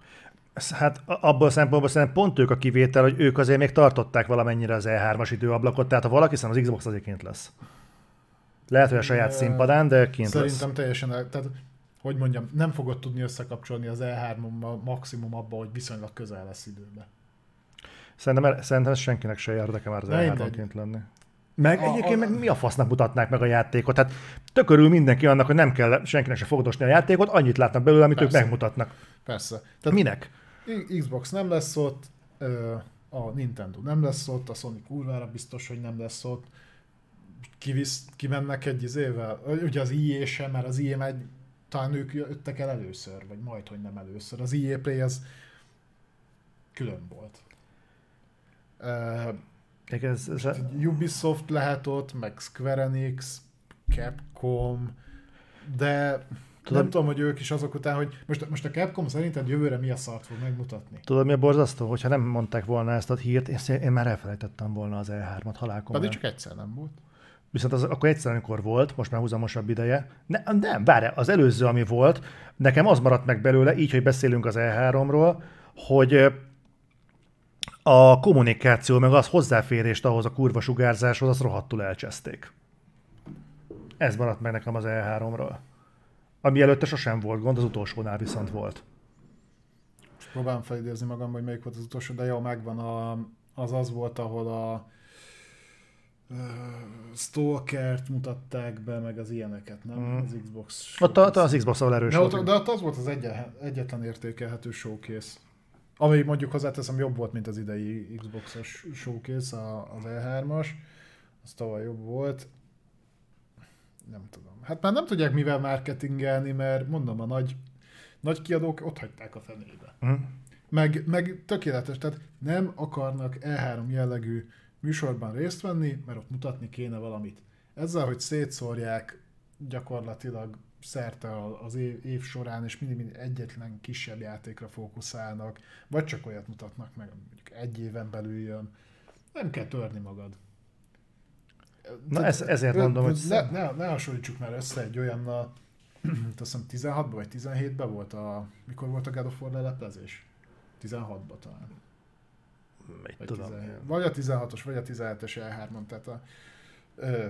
Hát abból a szempontból szerintem pont ők a kivétel, hogy ők azért még tartották valamennyire az E3-as időablakot, tehát ha valaki szerintem az Xbox azért kint lesz. Lehet, hogy a saját színpadán, de kint Szerintem lesz. teljesen, tehát hogy mondjam, nem fogod tudni összekapcsolni az E3-on maximum abba, hogy viszonylag közel lesz időbe. Szerintem, szerintem senkinek se érdeke már az De E3-on mindegy. kint lenni. Meg A- egyébként a- meg mi a fasznak mutatnák meg a játékot? Hát tökörül mindenki annak, hogy nem kell senkinek se fogdosni a játékot, annyit látnak belőle, amit Persze. ők megmutatnak. Persze. Tehát minek? Xbox nem lesz ott, a Nintendo nem lesz ott, a Sony kurvára biztos, hogy nem lesz ott. Kivisz, kimennek egy izével, ugye az EA sem, mert az EA megy, talán ők jöttek el először, vagy majd, hogy nem először. Az EA Play az külön volt. Ö, Ez, ez, ez, Ubisoft lehet ott, meg Square Enix, Capcom, de Tudod, nem tudom, hogy ők is azok után, hogy most, most a Capcom szerinted jövőre mi a szart fog megmutatni. tudod, mi a borzasztó? Hogyha nem mondták volna ezt a hírt, én, én már elfelejtettem volna az E3-at halálkomolyan. Pedig csak egyszer nem volt. Viszont az, akkor egyszer, amikor volt, most már húzamosabb ideje. Ne, nem, várj, az előző, ami volt, nekem az maradt meg belőle, így, hogy beszélünk az E3-ról, hogy a kommunikáció, meg az hozzáférést ahhoz a kurva sugárzáshoz, azt rohadtul elcseszték. Ez maradt meg nekem az E3-ról. Ami előtte sosem volt gond, az utolsónál viszont volt. Most próbálom felidézni magam, hogy melyik volt az utolsó, de jó, megvan a, az az volt, ahol a uh, Stalkert mutatták be, meg az ilyeneket, nem? Mm. Az Xbox. Ott, ott az Xbox-val erős de, ott, de ott az volt az egyetlen, egyetlen értékelhető showcase. Ami mondjuk hozzáteszem jobb volt, mint az idei Xbox-os showcase, a, az E3-as. Az tavaly jobb volt. Nem tudom. Hát már nem tudják mivel marketingelni, mert mondom, a nagy, nagy kiadók ott hagyták a fenébe. Mhm. Meg, meg tökéletes, tehát nem akarnak E3 jellegű műsorban részt venni, mert ott mutatni kéne valamit. Ezzel, hogy szétszórják gyakorlatilag szerte az év, év során, és mindig, mindig egyetlen kisebb játékra fókuszálnak, vagy csak olyat mutatnak meg, mondjuk egy éven belül jön. Nem kell törni magad. Na ez- ezért mondom, hogy ne, ne, ne hasonlítsuk már össze egy olyannal, azt hiszem 16-ban vagy 17-ben volt a, mikor volt a God of War leleplezés? 16-ban talán. Mit Vagy, tudom. 17. vagy a 16-os, vagy a 17-es E3-on, tehát a ö,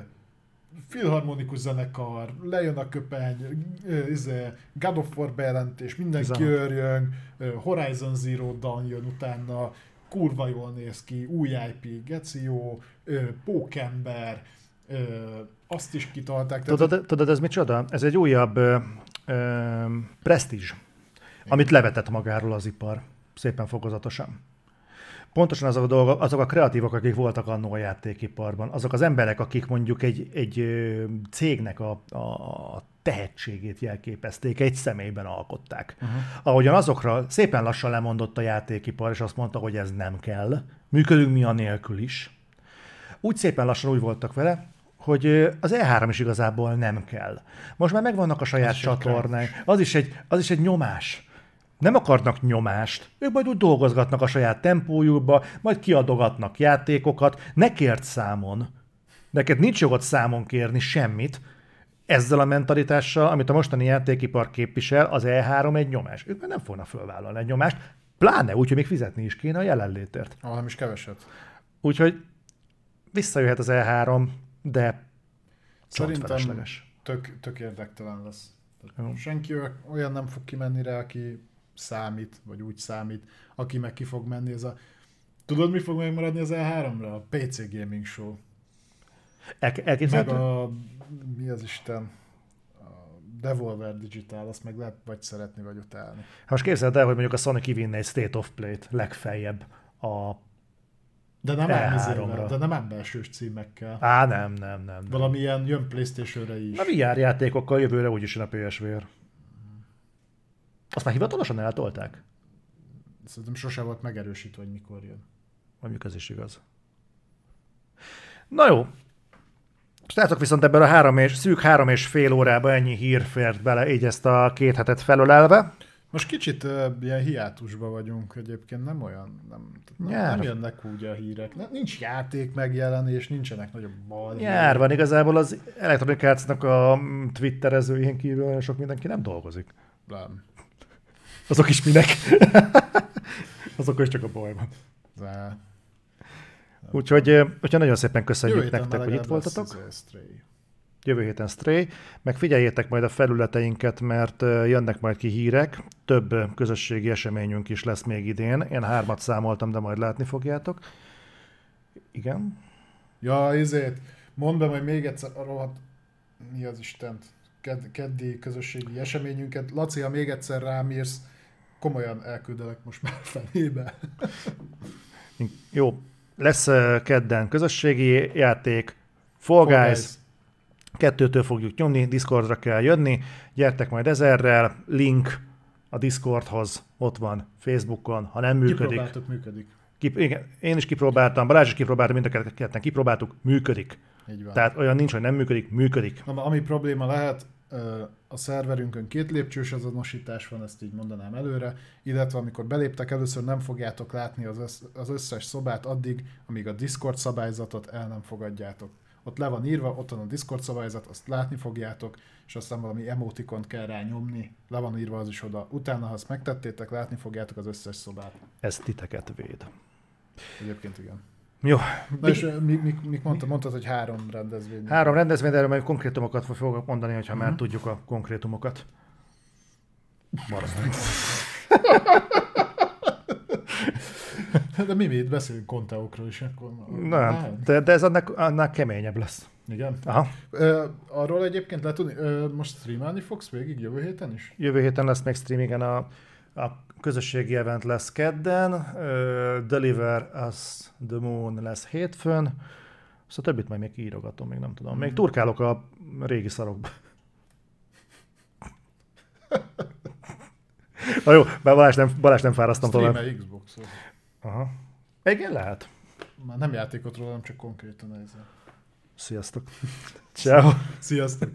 filharmonikus zenekar, lejön a köpeny, ö, izé, God of War bejelentés, mindenki 16. örjön, ö, Horizon Zero Dawn jön utána, kurva jól néz ki, új IP, geci jó, ö, Pókember, ö, azt is kitalták. tehát- Tudod, tudod, ez micsoda? Ez egy újabb ö, ö, presztízs, amit levetett magáról az ipar. Szépen fokozatosan. Pontosan azok a, dolgok, azok a kreatívok, akik voltak annó a játékiparban, azok az emberek, akik mondjuk egy, egy cégnek a, a tehetségét jelképezték, egy személyben alkották. Uh-huh. Ahogyan azokra szépen lassan lemondott a játékipar, és azt mondta, hogy ez nem kell, működünk mi a nélkül is, úgy szépen lassan úgy voltak vele, hogy az E3 is igazából nem kell. Most már megvannak a saját egy csatornák. Az is, egy, az is egy nyomás. Nem akarnak nyomást. Ők majd úgy dolgozgatnak a saját tempójukba, majd kiadogatnak játékokat. Ne kért számon. Neked nincs jogod számon kérni semmit. Ezzel a mentalitással, amit a mostani játékipar képvisel, az E3 egy nyomás. Ők már nem fognak fölvállalni egy nyomást, pláne úgy, hogy még fizetni is kéne a jelenlétért. Ah, nem is keveset. Úgyhogy visszajöhet az E3, de Szerintem tök, tök érdektelen lesz. Jó. senki oly- olyan nem fog kimenni rá, aki számít, vagy úgy számít, aki meg ki fog menni. Ez a... Tudod, mi fog megmaradni az E3-ra? A PC Gaming Show. El, Meg a... Mi az Isten? Devolver Digital, azt meg lehet vagy szeretni, vagy utálni. Hát most képzeld el, hogy mondjuk a Sony kivinne egy State of Play-t legfeljebb a... De nem E3-ra. ám izével, de nem ám belsős címekkel. Á, nem, nem, nem. nem. Valamilyen jön Playstation-re is. A VR játékokkal jövőre úgyis jön a PSVR. Azt már hivatalosan eltolták? Szerintem sose volt megerősítve, hogy mikor jön. Mondjuk ez is igaz. Na jó. Srácok, viszont ebből a három és, szűk három és fél órába ennyi hír fért bele, így ezt a két hetet felölelve. Most kicsit uh, ilyen hiátusban vagyunk egyébként, nem olyan, nem, nem, Nyár. nem jönnek úgy a hírek. Nem, nincs játék megjelenés, nincsenek nagyobb bal. Nyár van igazából az Electronic Arts-nak a mm, twitterezőjén kívül olyan sok mindenki nem dolgozik. Nem. Azok is minek? Azok is csak a baj van. De... Úgyhogy, úgyhogy nagyon szépen köszönjük Jövő nektek, hogy itt voltatok. Jövő héten Stray, meg figyeljétek majd a felületeinket, mert jönnek majd ki hírek. Több közösségi eseményünk is lesz még idén. Én hármat számoltam, de majd látni fogjátok. Igen. Ja, izét, mondd be majd még egyszer a rohadt, mi az Istent, ked, keddi közösségi eseményünket. Laci, ha még egyszer rám írsz, komolyan elküldelek most már felébe. Jó, lesz kedden közösségi játék, Fall Guys, kettőtől fogjuk nyomni, Discordra kell jönni, gyertek majd ezerrel, link a Discordhoz ott van Facebookon, ha nem működik. Kipróbáltuk, működik. Kip, igen, én is kipróbáltam, Balázs is kipróbáltam, mind a ketten kipróbáltuk, működik. Így van. Tehát olyan nincs, hogy nem működik, működik. Na, ami probléma lehet, a szerverünkön két lépcsős azonosítás van, ezt így mondanám előre, illetve amikor beléptek először nem fogjátok látni az, össz, az összes szobát addig, amíg a Discord szabályzatot el nem fogadjátok. Ott le van írva, ott van a Discord szabályzat, azt látni fogjátok, és aztán valami emotikont kell rá nyomni, le van írva az is oda. Utána, ha azt megtettétek, látni fogjátok az összes szobát. Ez titeket véd. Egyébként igen. Jó, Na és mi, mi, mi mondtad, mondtad, hogy három rendezvény. három rendezvény, de erről majd konkrétumokat fogok mondani, hogyha már Mhm. tudjuk a konkrétumokat. Maradjunk. De mi, mi itt beszélünk konteókról is, akkor... Nem, de, de ez annak, annak keményebb lesz. Igen. Aha. Ö, arról egyébként lehet tudni, ö, most streamelni fogsz végig jövő héten is? Jövő héten lesz még streamingen a, a közösségi event lesz kedden, uh, Deliver Us the Moon lesz hétfőn, a többit majd még írogatom, még nem tudom. Még Mhm. turkálok a régi szarokba. Na jó, bár Balázs nem, Balázs nem fárasztom tovább. Xbox-ot. Aha. Igen, lehet. Már nem játékotról, hanem csak konkrétan ezzel. Sziasztok. Ciao. Sziasztok!